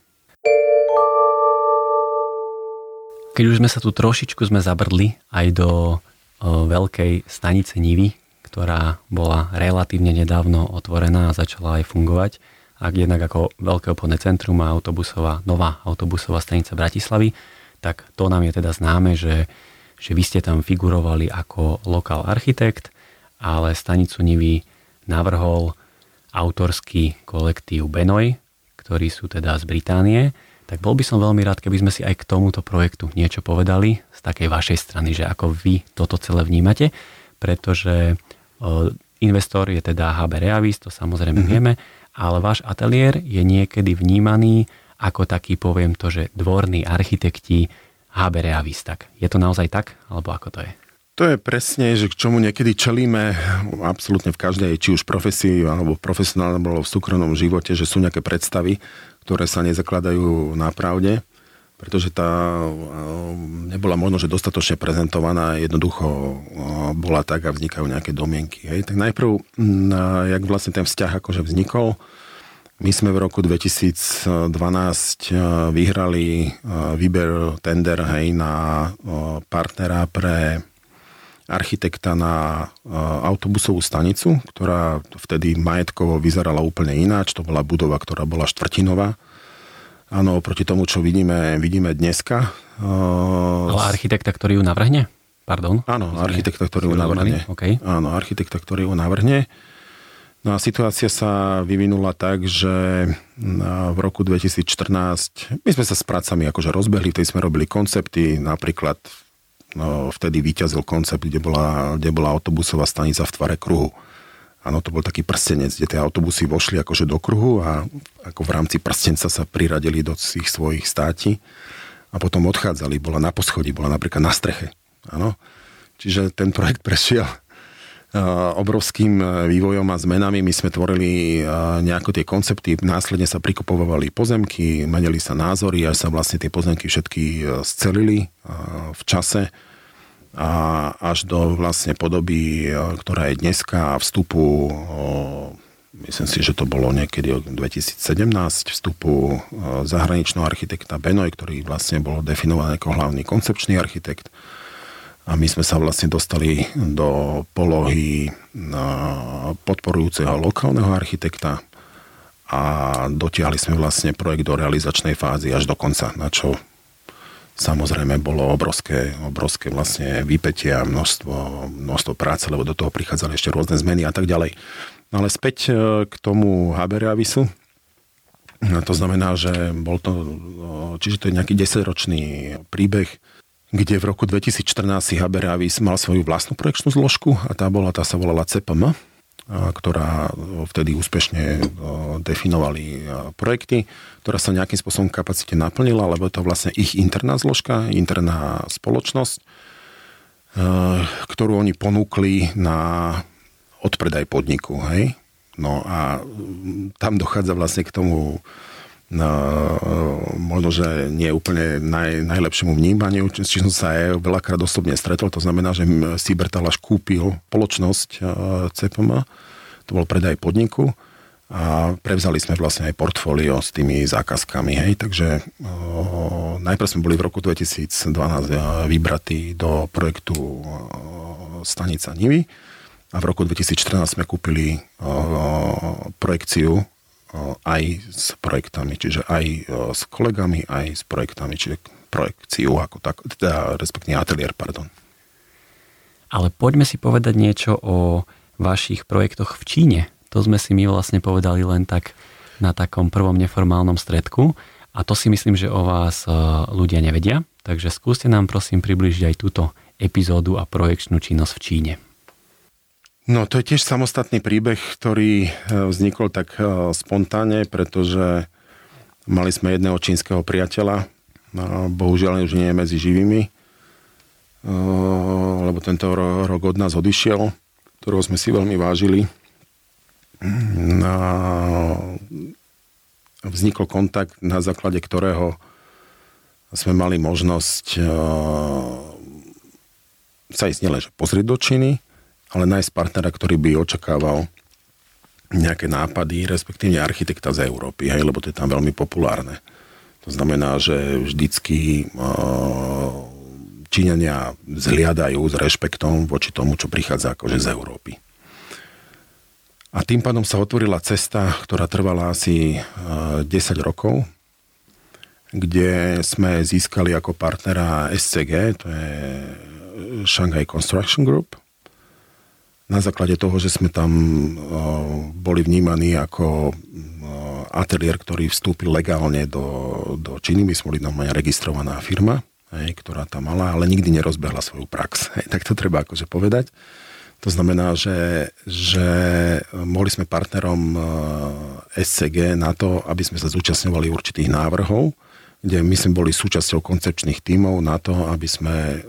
Keď už sme sa tu trošičku sme zabrdli aj do o, veľkej stanice Nivy, ktorá bola relatívne nedávno otvorená a začala aj fungovať. Ak jednak ako veľké obchodné centrum a autobusová, nová autobusová stanica Bratislavy, tak to nám je teda známe, že, že vy ste tam figurovali ako lokál architekt, ale stanicu Nivy navrhol autorský kolektív Benoj, ktorí sú teda z Británie, tak bol by som veľmi rád, keby sme si aj k tomuto projektu niečo povedali z takej vašej strany, že ako vy toto celé vnímate, pretože Investor je teda HB Reavis, to samozrejme mm-hmm. vieme, ale váš ateliér je niekedy vnímaný ako taký, poviem to, že dvorní architekti HB Reavis. Tak je to naozaj tak, alebo ako to je? To je presne, že k čomu niekedy čelíme absolútne v každej, či už profesii, alebo profesionálnom, alebo v súkromnom živote, že sú nejaké predstavy, ktoré sa nezakladajú na pravde pretože tá nebola možno, že dostatočne prezentovaná, jednoducho bola tak a vznikajú nejaké domienky. Hej. Tak najprv, jak vlastne ten vzťah akože vznikol, my sme v roku 2012 vyhrali výber tender hej, na partnera pre architekta na autobusovú stanicu, ktorá vtedy majetkovo vyzerala úplne ináč. To bola budova, ktorá bola štvrtinová Áno, oproti tomu, čo vidíme, vidíme dneska. Ale architekta, ktorý ju navrhne? Pardon? Áno, architekta, ktorý ju navrhne. Okay. Áno, architekta, ktorý ju navrhne. No a situácia sa vyvinula tak, že v roku 2014 my sme sa s prácami akože rozbehli, vtedy sme robili koncepty, napríklad no, vtedy vyťazil koncept, kde bola, kde bola autobusová stanica v tvare kruhu. Áno, to bol taký prstenec, kde tie autobusy vošli akože do kruhu a ako v rámci prstenca sa priradili do tých svojich státi. a potom odchádzali, bola na poschodí, bola napríklad na streche. Áno. Čiže ten projekt prešiel obrovským vývojom a zmenami. My sme tvorili nejako tie koncepty, následne sa prikupovali pozemky, menili sa názory, až sa vlastne tie pozemky všetky scelili v čase a až do vlastne podoby, ktorá je dneska vstupu myslím si, že to bolo niekedy 2017 vstupu zahraničného architekta Benoj, ktorý vlastne bol definovaný ako hlavný koncepčný architekt. A my sme sa vlastne dostali do polohy podporujúceho lokálneho architekta a dotiahli sme vlastne projekt do realizačnej fázy až do konca, na čo samozrejme bolo obrovské, obrovské vlastne vypetie a množstvo, množstvo práce, lebo do toho prichádzali ešte rôzne zmeny a tak ďalej. No ale späť e, k tomu Haberiavisu, to znamená, že bol to, čiže to je nejaký 10-ročný príbeh, kde v roku 2014 si Haberavis mal svoju vlastnú projekčnú zložku a tá bola, tá sa volala CPM, ktorá vtedy úspešne definovali projekty, ktorá sa nejakým spôsobom kapacite naplnila, lebo to vlastne ich interná zložka, interná spoločnosť, ktorú oni ponúkli na odpredaj podniku. Hej? No a tam dochádza vlastne k tomu no, možno, že nie úplne naj, najlepšiemu vnímaniu, s čím som sa aj veľakrát osobne stretol. To znamená, že Sibertal až kúpil spoločnosť CPM, to bol predaj podniku a prevzali sme vlastne aj portfólio s tými zákazkami. Hej. Takže o, najprv sme boli v roku 2012 vybratí do projektu o, Stanica Nivy a v roku 2014 sme kúpili o, projekciu aj s projektami, čiže aj s kolegami, aj s projektami, čiže projekciu ako tak, teda respektíve ateliér, pardon. Ale poďme si povedať niečo o vašich projektoch v Číne. To sme si my vlastne povedali len tak na takom prvom neformálnom stredku a to si myslím, že o vás ľudia nevedia. Takže skúste nám prosím približiť aj túto epizódu a projekčnú činnosť v Číne. No to je tiež samostatný príbeh, ktorý e, vznikol tak e, spontánne, pretože mali sme jedného čínskeho priateľa, bohužiaľ už nie je medzi živými, e, lebo tento rok od nás odišiel, ktorého sme si veľmi vážili. A vznikol kontakt, na základe ktorého sme mali možnosť sa ísť nielenže pozrieť do Číny, ale nájsť partnera, ktorý by očakával nejaké nápady, respektíve architekta z Európy, hej, lebo to je tam veľmi populárne. To znamená, že vždycky uh, Číňania zliadajú s rešpektom voči tomu, čo prichádza akože z Európy. A tým pádom sa otvorila cesta, ktorá trvala asi 10 rokov, kde sme získali ako partnera SCG, to je Shanghai Construction Group, na základe toho, že sme tam boli vnímaní ako ateliér, ktorý vstúpil legálne do, do Číny. My sme boli aj registrovaná firma, hej, ktorá tam mala, ale nikdy nerozbehla svoju prax. Hej, tak to treba akože povedať. To znamená, že, že mohli sme partnerom SCG na to, aby sme sa zúčastňovali určitých návrhov, kde my sme boli súčasťou koncepčných tímov na to, aby sme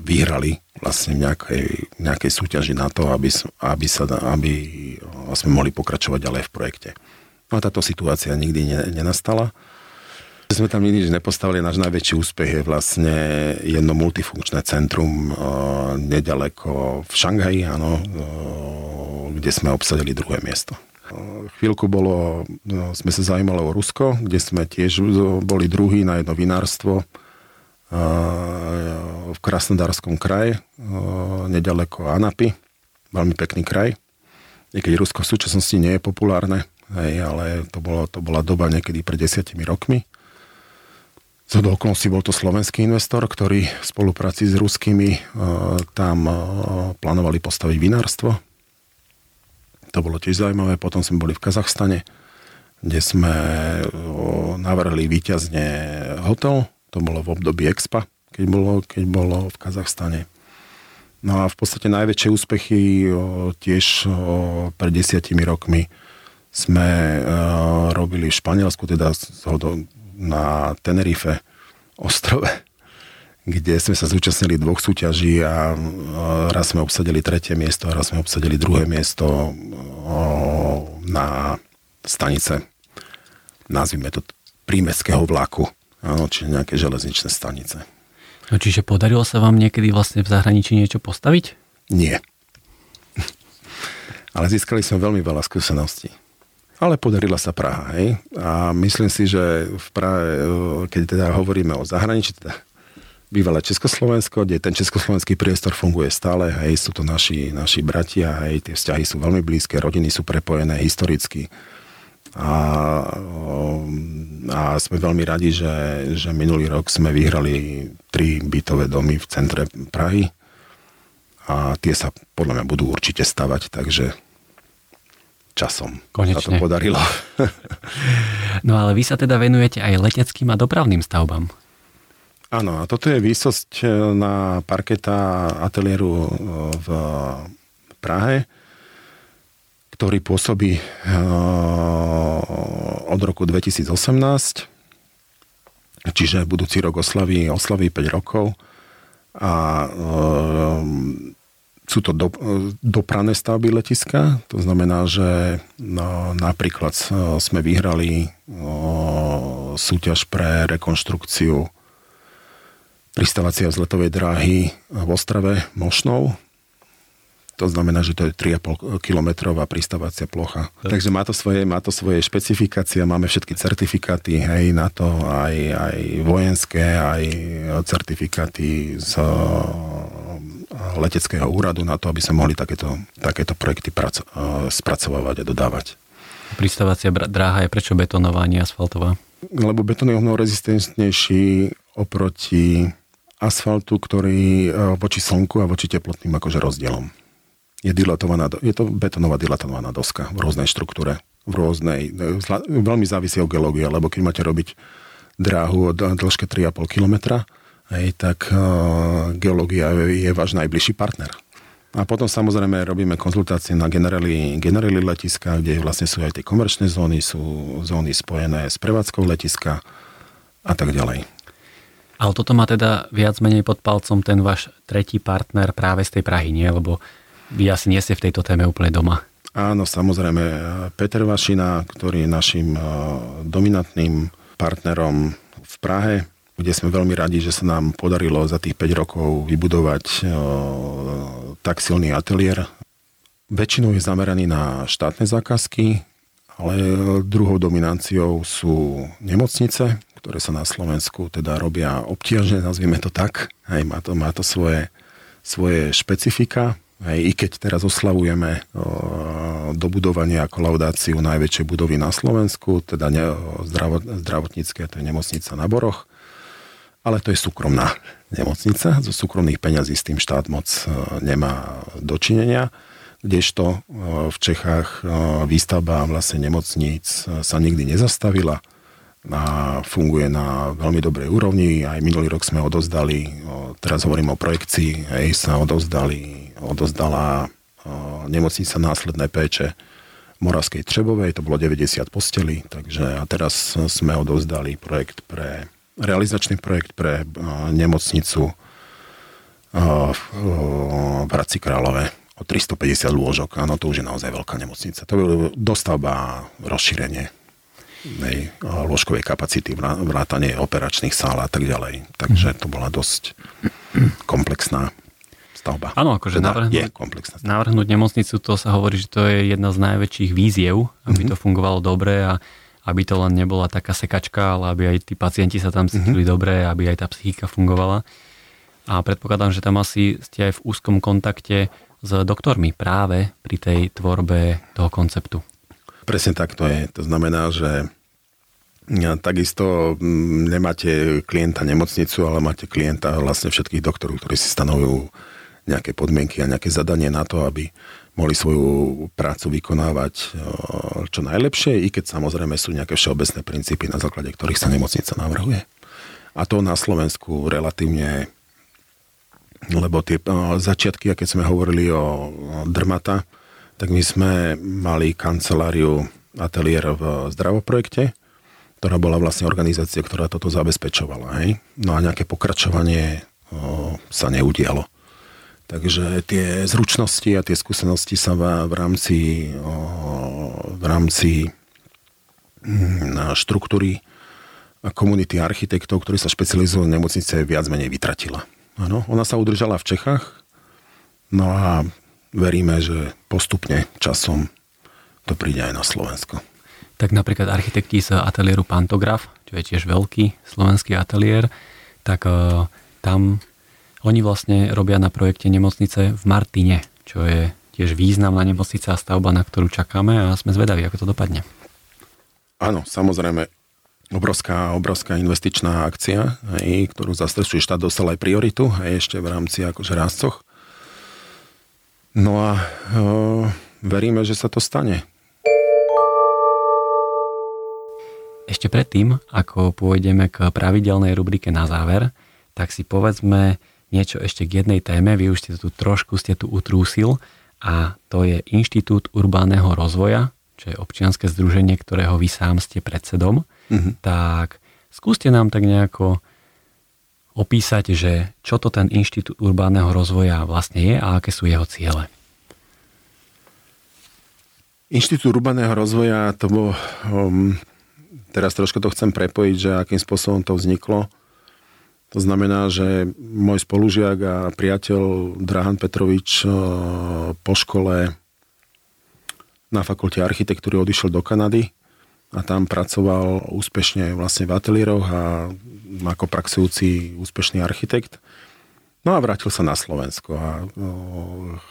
vyhrali vlastne nejakej, nejakej súťaži na to, aby, aby, sa, aby sme mohli pokračovať ďalej v projekte. No a táto situácia nikdy ne, nenastala. Sme tam nič nepostavili, náš najväčší úspech je vlastne jedno multifunkčné centrum uh, nedaleko v Šanghaji, áno, uh, kde sme obsadili druhé miesto. Uh, chvíľku bolo, uh, sme sa zaujímali o Rusko, kde sme tiež boli druhý na jedno vinárstvo v Krasnodarskom kraji, nedaleko Anapy. Veľmi pekný kraj. Niekedy Rusko v súčasnosti nie je populárne, hej, ale to, bolo, to bola doba niekedy pred desiatimi rokmi. Z okolností bol to slovenský investor, ktorý v spolupráci s ruskými tam plánovali postaviť vinárstvo. To bolo tiež zaujímavé. Potom sme boli v Kazachstane, kde sme navrhli výťazne hotel, to bolo v období Expa, keď bolo, keď bolo v Kazachstane. No a v podstate najväčšie úspechy o, tiež o, pred desiatimi rokmi sme o, robili v Španielsku, teda na Tenerife ostrove, kde sme sa zúčastnili dvoch súťaží a raz sme obsadili tretie miesto a raz sme obsadili druhé miesto na stanice, nazvime to prímeského vlaku, áno, čiže nejaké železničné stanice. No čiže podarilo sa vám niekedy vlastne v zahraničí niečo postaviť? Nie. Ale získali sme veľmi veľa skúseností. Ale podarila sa Praha, hej. A myslím si, že v Prahe, keď teda hovoríme o zahraničí, teda bývalé Československo, kde ten československý priestor funguje stále, hej, sú to naši, naši bratia, hej, tie vzťahy sú veľmi blízke, rodiny sú prepojené historicky. A, a sme veľmi radi, že, že minulý rok sme vyhrali tri bytové domy v centre Prahy a tie sa podľa mňa budú určite stavať, takže časom Konečne. sa to podarilo. no ale vy sa teda venujete aj leteckým a dopravným stavbám. Áno, a toto je výsosť na parketa ateliéru e, v Prahe, ktorý pôsobí e, od roku 2018, čiže budúci rok oslaví, oslaví 5 rokov. A sú to do, doprané stavby letiska, to znamená, že no, napríklad sme vyhrali súťaž pre rekonštrukciu pristávacia vzletovej dráhy v Ostrave Mošnov. To znamená, že to je 3,5 kilometrová pristávacia plocha. Tak. Takže má to, svoje, má to svoje špecifikácie, máme všetky certifikáty, hej, na to, aj, aj vojenské, aj certifikáty z eh, leteckého úradu na to, aby sme mohli takéto, takéto projekty praco- eh, spracovávať a dodávať. Pristávacia dráha je prečo betónová, nie asfaltová? Lebo betón je o rezistentnejší oproti asfaltu, ktorý e, voči slnku a voči teplotným akože rozdielom. Je, dilatovaná, je to betonová dilatovaná doska v rôznej štruktúre, v rôznej, e, veľmi závisí o geológie, lebo keď máte robiť dráhu od dĺžke 3,5 km, hej, tak uh, geológia je, váš najbližší partner. A potom samozrejme robíme konzultácie na generáli, generáli letiska, kde vlastne sú aj tie komerčné zóny, sú zóny spojené s prevádzkou letiska a tak ďalej. Ale toto má teda viac menej pod palcom ten váš tretí partner práve z tej Prahy, nie? Lebo vy asi nie ste v tejto téme úplne doma. Áno, samozrejme. Peter Vašina, ktorý je našim eh, dominantným partnerom v Prahe, kde sme veľmi radi, že sa nám podarilo za tých 5 rokov vybudovať eh, tak silný ateliér. Väčšinou je zameraný na štátne zákazky, ale druhou dominanciou sú nemocnice, ktoré sa na Slovensku teda robia obtiažne, nazvime to tak. Hej, má to, má to svoje, svoje špecifika. Hej, I keď teraz oslavujeme o, dobudovanie a kolaudáciu najväčšej budovy na Slovensku, teda ne, zdravot, zdravotnícke, to je nemocnica na Boroch, ale to je súkromná nemocnica, zo súkromných peňazí s tým štát moc nemá dočinenia, kdežto v Čechách výstavba vlastne nemocníc sa nikdy nezastavila a funguje na veľmi dobrej úrovni. Aj minulý rok sme odozdali, teraz hovorím o projekcii, hej, sa odozdali, odozdala nemocnica následné péče Moravskej Třebovej, to bolo 90 postelí, takže a teraz sme odozdali projekt pre, realizačný projekt pre nemocnicu v Hradci Králové o 350 lôžok. Áno, to už je naozaj veľká nemocnica. To je dostavba, rozšírenie nej, lôžkovej kapacity, vrátanie operačných sál a tak ďalej. Takže to bola dosť komplexná stavba. Áno, akože teda navrhnúť, je komplexná stavba. navrhnúť nemocnicu, to sa hovorí, že to je jedna z najväčších víziev, aby mm-hmm. to fungovalo dobre a aby to len nebola taká sekačka, ale aby aj tí pacienti sa tam cítili mm-hmm. dobre, aby aj tá psychika fungovala. A predpokladám, že tam asi ste aj v úzkom kontakte s doktormi práve pri tej tvorbe toho konceptu. Presne tak to je. To znamená, že Takisto mm, nemáte klienta nemocnicu, ale máte klienta vlastne všetkých doktorov, ktorí si stanovujú nejaké podmienky a nejaké zadanie na to, aby mohli svoju prácu vykonávať čo najlepšie, i keď samozrejme sú nejaké všeobecné princípy, na základe ktorých sa nemocnica navrhuje. A to na Slovensku relatívne, lebo tie začiatky, keď sme hovorili o Drmata, tak my sme mali kanceláriu ateliér v zdravoprojekte, ktorá bola vlastne organizácia, ktorá toto zabezpečovala. Hej? No a nejaké pokračovanie o, sa neudialo. Takže tie zručnosti a tie skúsenosti sa v, rámci, v rámci mm, štruktúry komunity architektov, ktorí sa špecializujú v nemocnice, viac menej vytratila. Ano, ona sa udržala v Čechách, no a veríme, že postupne časom to príde aj na Slovensko tak napríklad architekti z ateliéru Pantograf, čo je tiež veľký slovenský ateliér, tak uh, tam oni vlastne robia na projekte nemocnice v Martine, čo je tiež významná nemocnica a stavba, na ktorú čakáme a sme zvedaví, ako to dopadne. Áno, samozrejme, obrovská, obrovská investičná akcia, aj, ktorú zastrešuje štát, dostal aj prioritu, aj ešte v rámci akože rázcoch. No a uh, veríme, že sa to stane. Ešte predtým, ako pôjdeme k pravidelnej rubrike na záver, tak si povedzme niečo ešte k jednej téme. Vy už ste tu trošku ste tu utrúsil a to je Inštitút urbánneho rozvoja, čo je občianske združenie, ktorého vy sám ste predsedom. Mm-hmm. Tak skúste nám tak nejako opísať, že čo to ten Inštitút urbánneho rozvoja vlastne je a aké sú jeho ciele. Inštitút urbánneho rozvoja to bol um, teraz trošku to chcem prepojiť, že akým spôsobom to vzniklo. To znamená, že môj spolužiak a priateľ Drahan Petrovič eh, po škole na fakulte architektúry odišiel do Kanady a tam pracoval úspešne vlastne v ateliéroch a ako praxujúci úspešný architekt. No a vrátil sa na Slovensko a eh,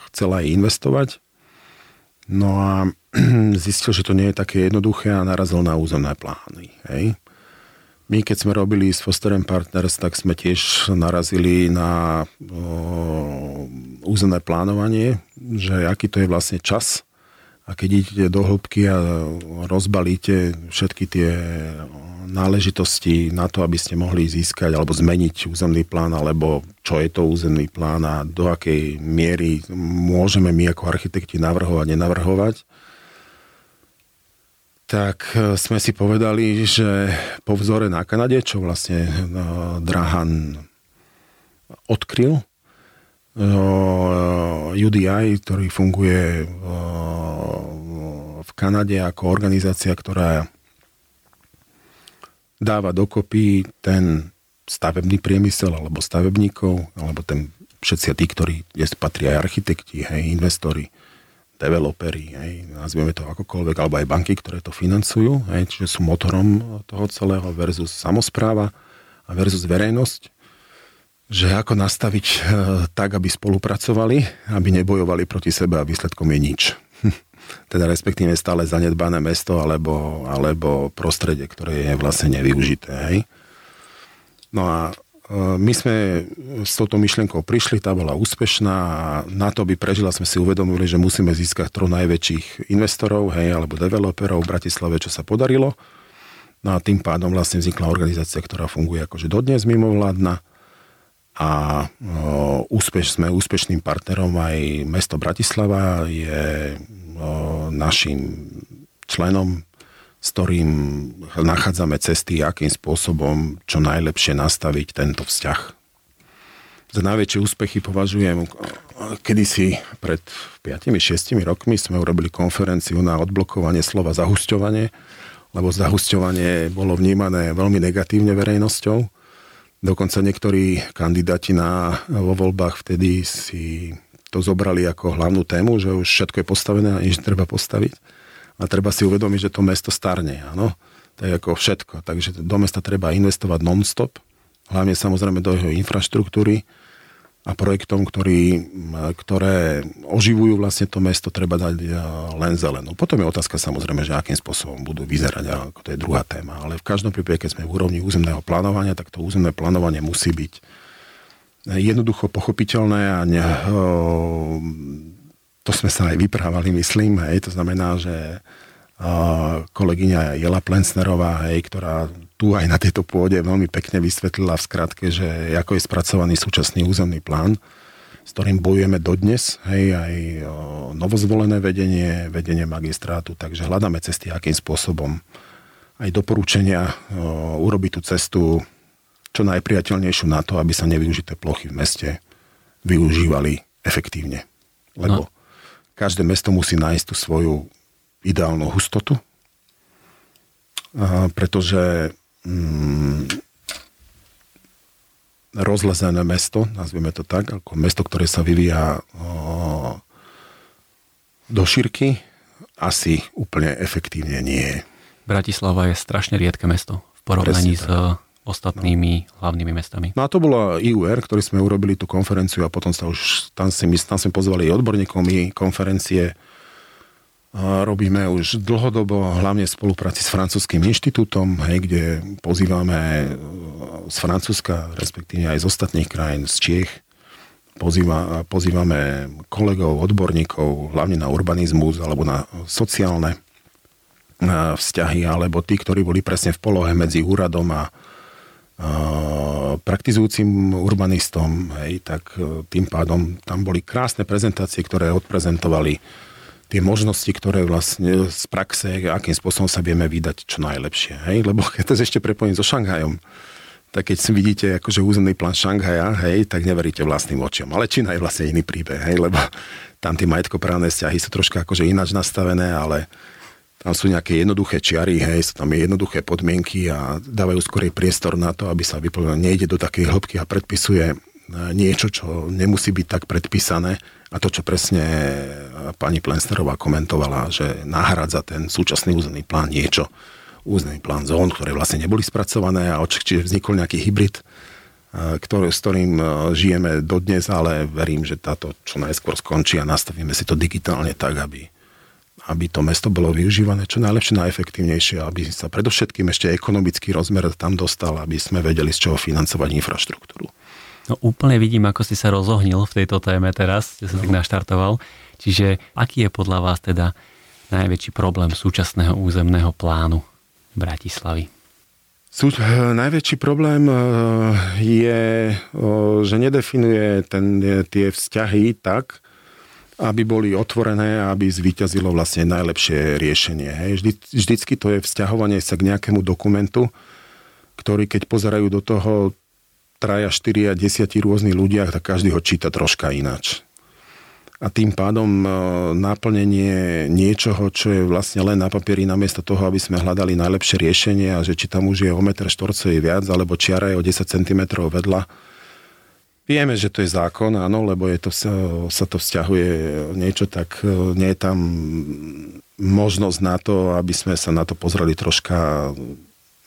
chcel aj investovať. No a zistil, že to nie je také jednoduché a narazil na územné plány. Hej. My, keď sme robili s Fosterem Partners, tak sme tiež narazili na územné plánovanie, že aký to je vlastne čas. A keď idete do hĺbky a rozbalíte všetky tie náležitosti na to, aby ste mohli získať alebo zmeniť územný plán, alebo čo je to územný plán a do akej miery môžeme my ako architekti navrhovať, nenavrhovať, tak e, sme si povedali, že po vzore na Kanade, čo vlastne e, Drahan odkryl, UDI, e, ktorý funguje v Kanade ako organizácia, ktorá dáva dokopy ten stavebný priemysel alebo stavebníkov, alebo ten všetci tí, ktorí patria aj architekti, hej, investori, developeri, hej, nazvieme to akokoľvek, alebo aj banky, ktoré to financujú, hej, čiže sú motorom toho celého versus samozpráva a versus verejnosť, že ako nastaviť e, tak, aby spolupracovali, aby nebojovali proti sebe a výsledkom je nič teda respektíve stále zanedbané mesto alebo, alebo prostredie, ktoré je vlastne nevyužité. Hej. No a my sme s touto myšlienkou prišli, tá bola úspešná a na to, aby prežila, sme si uvedomili, že musíme získať troch najväčších investorov, hej, alebo developerov v Bratislave, čo sa podarilo. No a tým pádom vlastne vznikla organizácia, ktorá funguje akože dodnes mimovládna a o, úspeš, sme úspešným partnerom aj mesto Bratislava je našim členom, s ktorým nachádzame cesty, akým spôsobom čo najlepšie nastaviť tento vzťah. Za najväčšie úspechy považujem, kedysi pred 5-6 rokmi sme urobili konferenciu na odblokovanie slova zahusťovanie, lebo zahusťovanie bolo vnímané veľmi negatívne verejnosťou. Dokonca niektorí kandidáti na, vo voľbách vtedy si to zobrali ako hlavnú tému, že už všetko je postavené a nič treba postaviť. A treba si uvedomiť, že to mesto starne, áno. To je ako všetko. Takže do mesta treba investovať non-stop, hlavne samozrejme do jeho infraštruktúry a projektom, ktorý, ktoré oživujú vlastne to mesto, treba dať e, len zelenú. Potom je otázka samozrejme, že akým spôsobom budú vyzerať, ako to je druhá téma. Ale v každom prípade, keď sme v úrovni územného plánovania, tak to územné plánovanie musí byť jednoducho pochopiteľné a ne, to sme sa aj vyprávali, myslím, hej, to znamená, že kolegyňa Jela Plensnerová, hej, ktorá tu aj na tejto pôde veľmi pekne vysvetlila v skratke, že ako je spracovaný súčasný územný plán, s ktorým bojujeme dodnes, hej, aj novozvolené vedenie, vedenie magistrátu, takže hľadáme cesty, akým spôsobom aj doporučenia urobiť tú cestu čo najpriateľnejšiu na to, aby sa nevyužité plochy v meste využívali efektívne. Lebo no. Každé mesto musí nájsť tú svoju ideálnu hustotu, pretože mm, rozlezené mesto, nazvieme to tak, ako mesto, ktoré sa vyvíja o, do šírky, asi úplne efektívne nie je. Bratislava je strašne riedke mesto v porovnaní s ostatnými no. hlavnými mestami. No a to bola IUR, ktorý sme urobili tú konferenciu a potom sa už, tam, si, tam sme pozvali odborníkov, my konferencie robíme už dlhodobo, hlavne v spolupráci s francúzským inštitútom, hej, kde pozývame e, z Francúzska, respektíve aj z ostatných krajín, z Čiech, pozýva, pozývame kolegov, odborníkov, hlavne na urbanizmus alebo na sociálne e, vzťahy, alebo tí, ktorí boli presne v polohe medzi úradom a, praktizujúcim urbanistom, hej, tak e, tým pádom tam boli krásne prezentácie, ktoré odprezentovali tie možnosti, ktoré vlastne z praxe, akým spôsobom sa vieme vydať čo najlepšie. Hej? Lebo keď to ešte prepojím so Šanghajom, tak keď si vidíte akože územný plán Šanghaja, hej, tak neveríte vlastným očiam. Ale Čína je vlastne iný príbeh, hej, lebo tam tie majetkoprávne vzťahy sú troška akože ináč nastavené, ale tam sú nejaké jednoduché čiary, hej, sú tam jednoduché podmienky a dávajú skorej priestor na to, aby sa vyplnilo. Nejde do takej hĺbky a predpisuje e, niečo, čo nemusí byť tak predpísané. A to, čo presne pani Plensterová komentovala, že nahradza ten súčasný územný plán niečo, územný plán zón, ktoré vlastne neboli spracované a čiže vznikol nejaký hybrid, e, ktorý, s ktorým žijeme dodnes, ale verím, že táto čo najskôr skončí a nastavíme si to digitálne tak, aby, aby to mesto bolo využívané čo najlepšie, najefektívnejšie, aby sa predovšetkým ešte ekonomický rozmer tam dostal, aby sme vedeli z čoho financovať infraštruktúru. No úplne vidím, ako si sa rozohnil v tejto téme teraz, ste sa no. tak naštartoval. Čiže aký je podľa vás teda najväčší problém súčasného územného plánu Bratislavy? Sú, eh, najväčší problém eh, je, eh, že nedefinuje ten, tie vzťahy tak, aby boli otvorené a aby zvíťazilo vlastne najlepšie riešenie. Hej. Vždy, vždycky to je vzťahovanie sa k nejakému dokumentu, ktorý keď pozerajú do toho traja, štyria, desiatí rôznych ľudia, tak každý ho číta troška ináč. A tým pádom e, naplnenie niečoho, čo je vlastne len na papieri, namiesto toho, aby sme hľadali najlepšie riešenie a že či tam už je o meter štvorcový viac, alebo čiara je o 10 cm vedľa, Vieme, že to je zákon, áno, lebo je to, sa to vzťahuje niečo, tak e, nie je tam možnosť na to, aby sme sa na to pozreli troška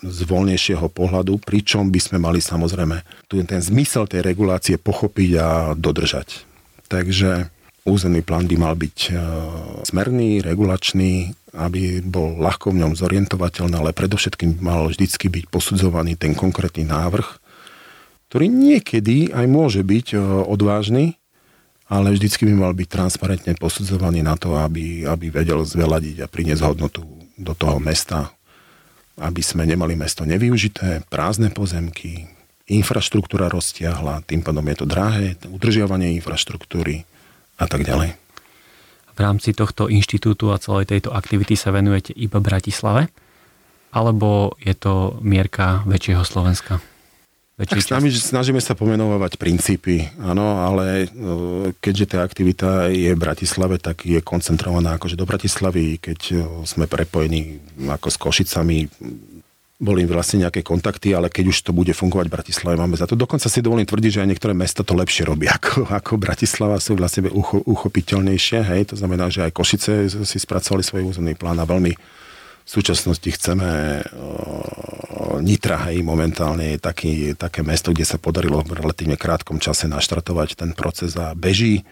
z voľnejšieho pohľadu, pričom by sme mali samozrejme ten zmysel tej regulácie pochopiť a dodržať. Takže územný plán by mal byť e, smerný, regulačný, aby bol ľahko v ňom zorientovateľný, ale predovšetkým mal vždycky byť posudzovaný ten konkrétny návrh, ktorý niekedy aj môže byť e, odvážny, ale vždycky by mal byť transparentne posudzovaný na to, aby, aby vedel zveladiť a priniesť hodnotu do toho mesta, aby sme nemali mesto nevyužité, prázdne pozemky, infraštruktúra roztiahla, tým pádom je to drahé, udržiavanie infraštruktúry a tak ďalej. V rámci tohto inštitútu a celej tejto aktivity sa venujete iba Bratislave? Alebo je to mierka väčšieho Slovenska? Tak snažíme, snažíme sa pomenovať princípy, áno, ale e, keďže tá aktivita je v Bratislave, tak je koncentrovaná akože do Bratislavy, keď e, sme prepojení ako s Košicami, boli vlastne nejaké kontakty, ale keď už to bude fungovať v Bratislave, máme za to. Dokonca si dovolím tvrdiť, že aj niektoré mesta to lepšie robia ako, ako Bratislava, sú vlastne ucho, uchopiteľnejšie. Hej? To znamená, že aj Košice si spracovali svoj územný plán a veľmi v súčasnosti chceme Nitra, hej, momentálne je taký, také mesto, kde sa podarilo v relatívne krátkom čase naštartovať ten proces a beží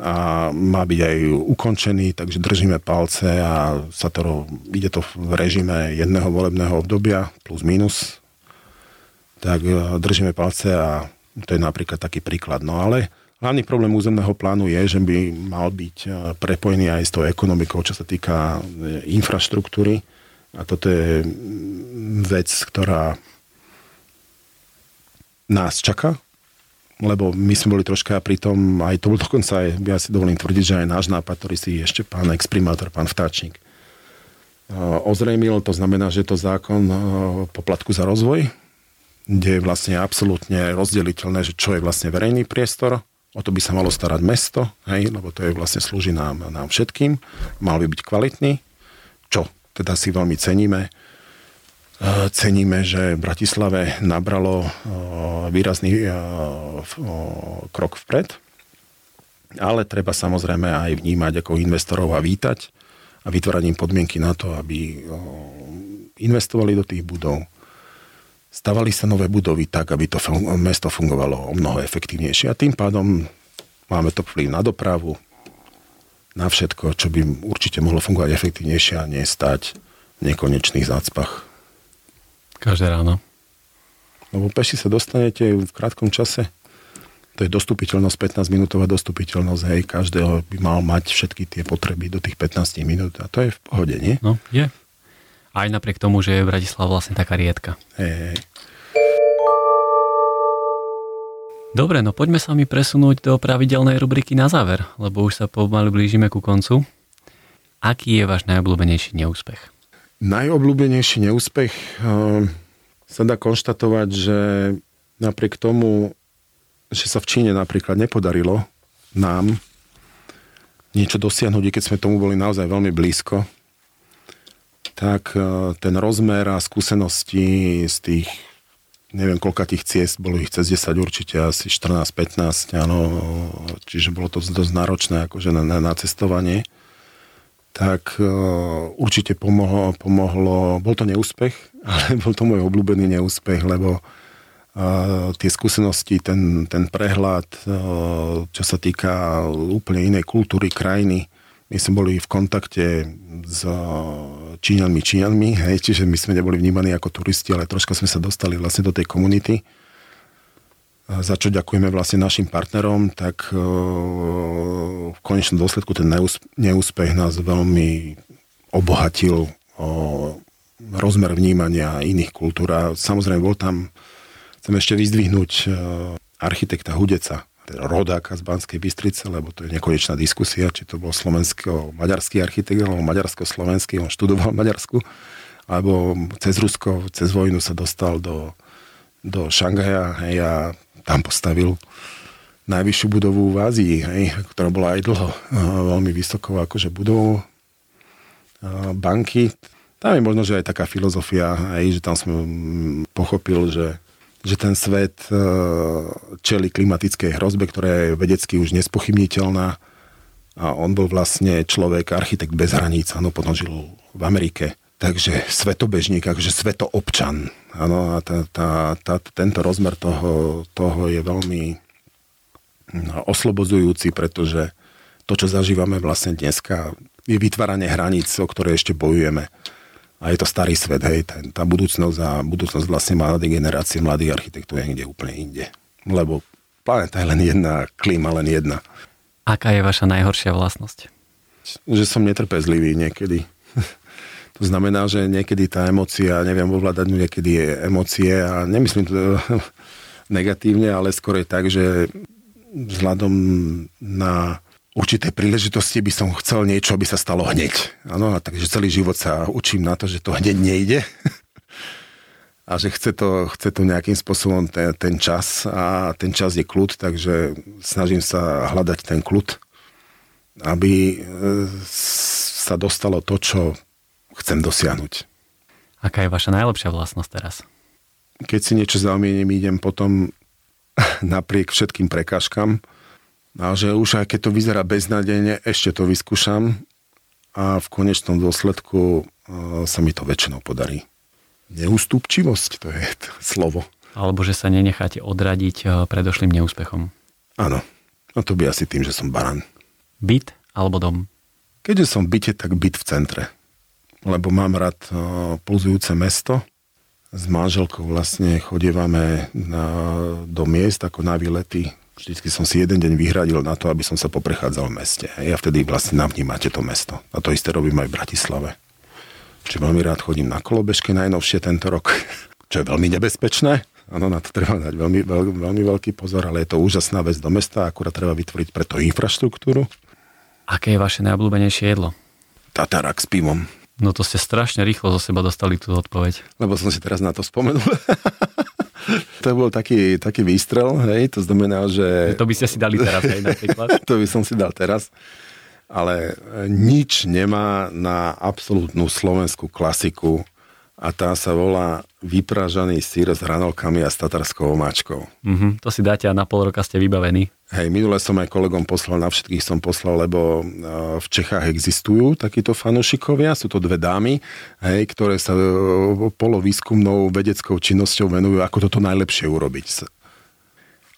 a má byť aj ukončený, takže držíme palce a sa to, ide to v režime jedného volebného obdobia plus minus. Tak e, držíme palce a to je napríklad taký príklad. No ale Hlavný problém územného plánu je, že by mal byť e, prepojený aj s tou ekonomikou, čo sa týka e, infraštruktúry. A toto je vec, ktorá nás čaká, lebo my sme boli troška pri tom, aj to bol dokonca aj, ja si dovolím tvrdiť, že aj náš nápad, ktorý si ešte pán exprimátor, pán Vtáčnik, ozrejmil, to znamená, že je to zákon poplatku za rozvoj, kde je vlastne absolútne rozdeliteľné, že čo je vlastne verejný priestor, o to by sa malo starať mesto, hej, lebo to je vlastne slúži nám, nám všetkým, mal by byť kvalitný, čo teda si veľmi ceníme. Ceníme, že v Bratislave nabralo výrazný krok vpred, ale treba samozrejme aj vnímať ako investorov a vítať a vytvárať im podmienky na to, aby investovali do tých budov. Stavali sa nové budovy tak, aby to mesto fungovalo o mnoho efektívnejšie a tým pádom máme to vplyv na dopravu, na všetko, čo by určite mohlo fungovať efektívnejšie a nestať v nekonečných zácpach. Každé ráno. Lebo peši sa dostanete v krátkom čase to je dostupiteľnosť, 15-minútová dostupiteľnosť, hej, každého by mal mať všetky tie potreby do tých 15 minút a to je v pohode, nie? No, je. Aj napriek tomu, že je Bratislava vlastne taká riedka. Hej, hej. Dobre, no poďme sa mi presunúť do pravidelnej rubriky na záver, lebo už sa pomaly blížime ku koncu. Aký je váš najobľúbenejší neúspech? Najobľúbenejší neúspech uh, sa dá konštatovať, že napriek tomu, že sa v Číne napríklad nepodarilo nám niečo dosiahnuť, keď sme tomu boli naozaj veľmi blízko, tak e, ten rozmer a skúsenosti z tých neviem koľka tých ciest, bolo ich cez 10 určite, asi 14-15, áno, čiže bolo to dosť náročné akože na, na, na cestovanie, tak uh, určite pomohlo, pomohlo, bol to neúspech, ale bol to môj obľúbený neúspech, lebo tie skúsenosti, ten, ten prehľad, čo sa týka úplne inej kultúry krajiny. My sme boli v kontakte s Číňanmi, Číňanmi, hej, čiže my sme neboli vnímaní ako turisti, ale troška sme sa dostali vlastne do tej komunity. Za čo ďakujeme vlastne našim partnerom, tak v konečnom dôsledku ten neúspech nás veľmi obohatil o rozmer vnímania iných kultúr a samozrejme bol tam Chcem ešte vyzdvihnúť e, architekta Hudeca, teda rodáka z Banskej Bystrice, lebo to je nekonečná diskusia, či to bol slovensko-maďarský architekt alebo maďarsko-slovenský, on študoval v Maďarsku, alebo cez Rusko, cez vojnu sa dostal do, do Šangaja hej, a tam postavil najvyššiu budovu v Ázii, hej, ktorá bola aj dlho e, veľmi vysokou akože budovou e, banky. Tam je možno, že aj taká filozofia, aj, že tam som pochopil, že že ten svet e, čeli klimatickej hrozbe, ktorá je vedecky už nespochybniteľná a on bol vlastne človek, architekt bez hraníc, áno, potom žil v Amerike. Takže svetobežník, akože svetoobčan. Áno, a tá, tá, tá, tento rozmer toho, toho je veľmi no, oslobodzujúci, pretože to, čo zažívame vlastne dneska, je vytváranie hraníc, o ktoré ešte bojujeme a je to starý svet, hej, tá, tá budúcnosť a budúcnosť vlastne mladej generácie, mladých architektov je niekde úplne inde. Lebo planeta je len jedna, klíma len jedna. Aká je vaša najhoršia vlastnosť? Že som netrpezlivý niekedy. to znamená, že niekedy tá emocia, neviem ovládať niekedy je emócie a nemyslím to negatívne, ale skôr je tak, že vzhľadom na určité príležitosti by som chcel niečo, aby sa stalo hneď. Áno, a takže celý život sa učím na to, že to hneď nejde. a že chce to, chce to nejakým spôsobom ten, ten čas a ten čas je kľud, takže snažím sa hľadať ten kľud, aby e, sa dostalo to, čo chcem dosiahnuť. Aká je vaša najlepšia vlastnosť teraz? Keď si niečo zamiením, idem potom napriek všetkým prekážkam, a že už aj keď to vyzerá beznádejne, ešte to vyskúšam a v konečnom dôsledku e, sa mi to väčšinou podarí. Neústupčivosť, to je to slovo. Alebo že sa nenecháte odradiť e, predošlým neúspechom. Áno, no to by asi tým, že som baran. Byt alebo dom? Keďže som v byte, tak byt v centre. Lebo mám rád e, pulzujúce mesto. S manželkou vlastne chodievame na, do miest ako na výlety Vždycky som si jeden deň vyhradil na to, aby som sa poprechádzal v meste. Ja vtedy vlastne navnímate to mesto. A to isté robím aj v Bratislave. Čiže veľmi rád chodím na kolobežke najnovšie tento rok, čo je veľmi nebezpečné. Áno, na to treba dať veľmi, veľmi, veľmi veľký pozor, ale je to úžasná vec do mesta, akurát treba vytvoriť preto infraštruktúru. Aké je vaše najobľúbenejšie jedlo? Tatarak s pivom. No to ste strašne rýchlo zo seba dostali tú odpoveď. Lebo som si teraz na to spomenul. to bol taký, taký výstrel, hej, to znamená, že... To by ste si dali teraz, hej, napríklad. to by som si dal teraz. Ale nič nemá na absolútnu slovenskú klasiku a tá sa volá vypražaný sír s hranolkami a s tatarskou omáčkou. Mm-hmm, to si dáte a na pol roka ste vybavení. Hej, minule som aj kolegom poslal, na všetkých som poslal, lebo v Čechách existujú takíto fanúšikovia, sú to dve dámy, hej, ktoré sa polovýskumnou vedeckou činnosťou venujú, ako toto najlepšie urobiť.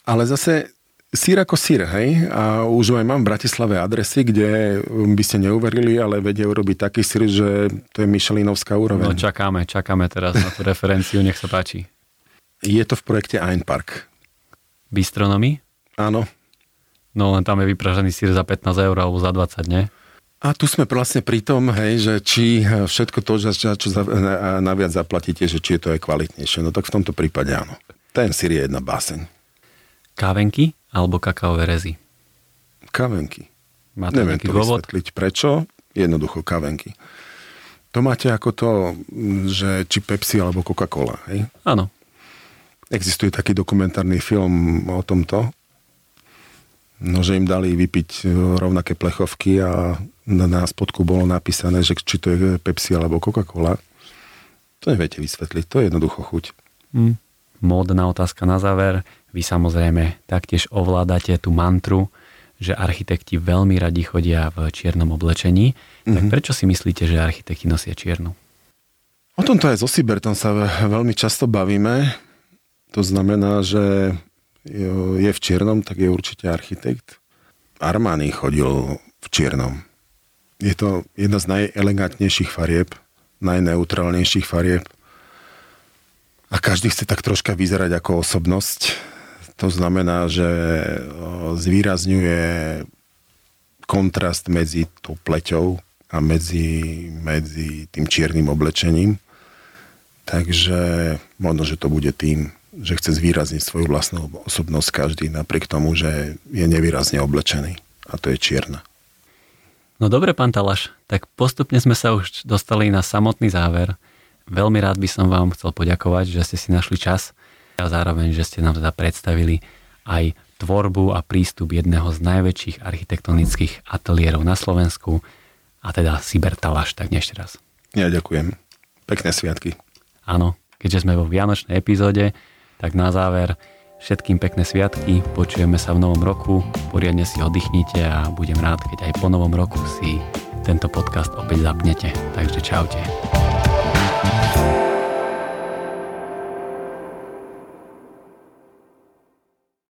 Ale zase sír ako sír, hej? A už aj mám v Bratislave adresy, kde by ste neuverili, ale vedia urobiť taký sír, že to je Michelinovská úroveň. No čakáme, čakáme teraz na tú referenciu, nech sa páči. Je to v projekte Ein Park. Bistronomy? Áno. No len tam je vypražený sír za 15 eur alebo za 20, nie? A tu sme vlastne pri tom, hej, že či všetko to, čo, čo za, naviac zaplatíte, že či je to aj kvalitnejšie. No tak v tomto prípade áno. Ten sír je jedna báseň. Kávenky? Alebo kakaové rezy? Kavenky. Má to Neviem to dôvod? vysvetliť prečo, jednoducho kavenky. To máte ako to, že či Pepsi alebo Coca-Cola, hej? Áno. Existuje taký dokumentárny film o tomto, no že im dali vypiť rovnaké plechovky a na, na spodku bolo napísané, že či to je Pepsi alebo Coca-Cola. To neviete vysvetliť, to je jednoducho chuť. Mm. Módna otázka na záver. Vy samozrejme taktiež ovládate tú mantru, že architekti veľmi radi chodia v čiernom oblečení. Mm-hmm. Tak prečo si myslíte, že architekti nosia čiernu? O tomto aj so Sibertom sa veľmi často bavíme. To znamená, že je v čiernom, tak je určite architekt. Armani chodil v čiernom. Je to jedna z najelegantnejších farieb, najneutrálnejších farieb. A každý chce tak troška vyzerať ako osobnosť to znamená, že zvýrazňuje kontrast medzi tou pleťou a medzi, medzi tým čiernym oblečením. Takže možno, že to bude tým, že chce zvýrazniť svoju vlastnú osobnosť každý napriek tomu, že je nevýrazne oblečený. A to je čierna. No dobre, pán Talaš, tak postupne sme sa už dostali na samotný záver. Veľmi rád by som vám chcel poďakovať, že ste si našli čas a zároveň, že ste nám teda predstavili aj tvorbu a prístup jedného z najväčších architektonických ateliérov na Slovensku a teda Sibertalaš, tak ešte raz. Ja ďakujem. Pekné sviatky. Áno, keďže sme vo Vianočnej epizóde, tak na záver všetkým pekné sviatky, počujeme sa v novom roku, poriadne si oddychnite a budem rád, keď aj po novom roku si tento podcast opäť zapnete. Takže čaute. thank you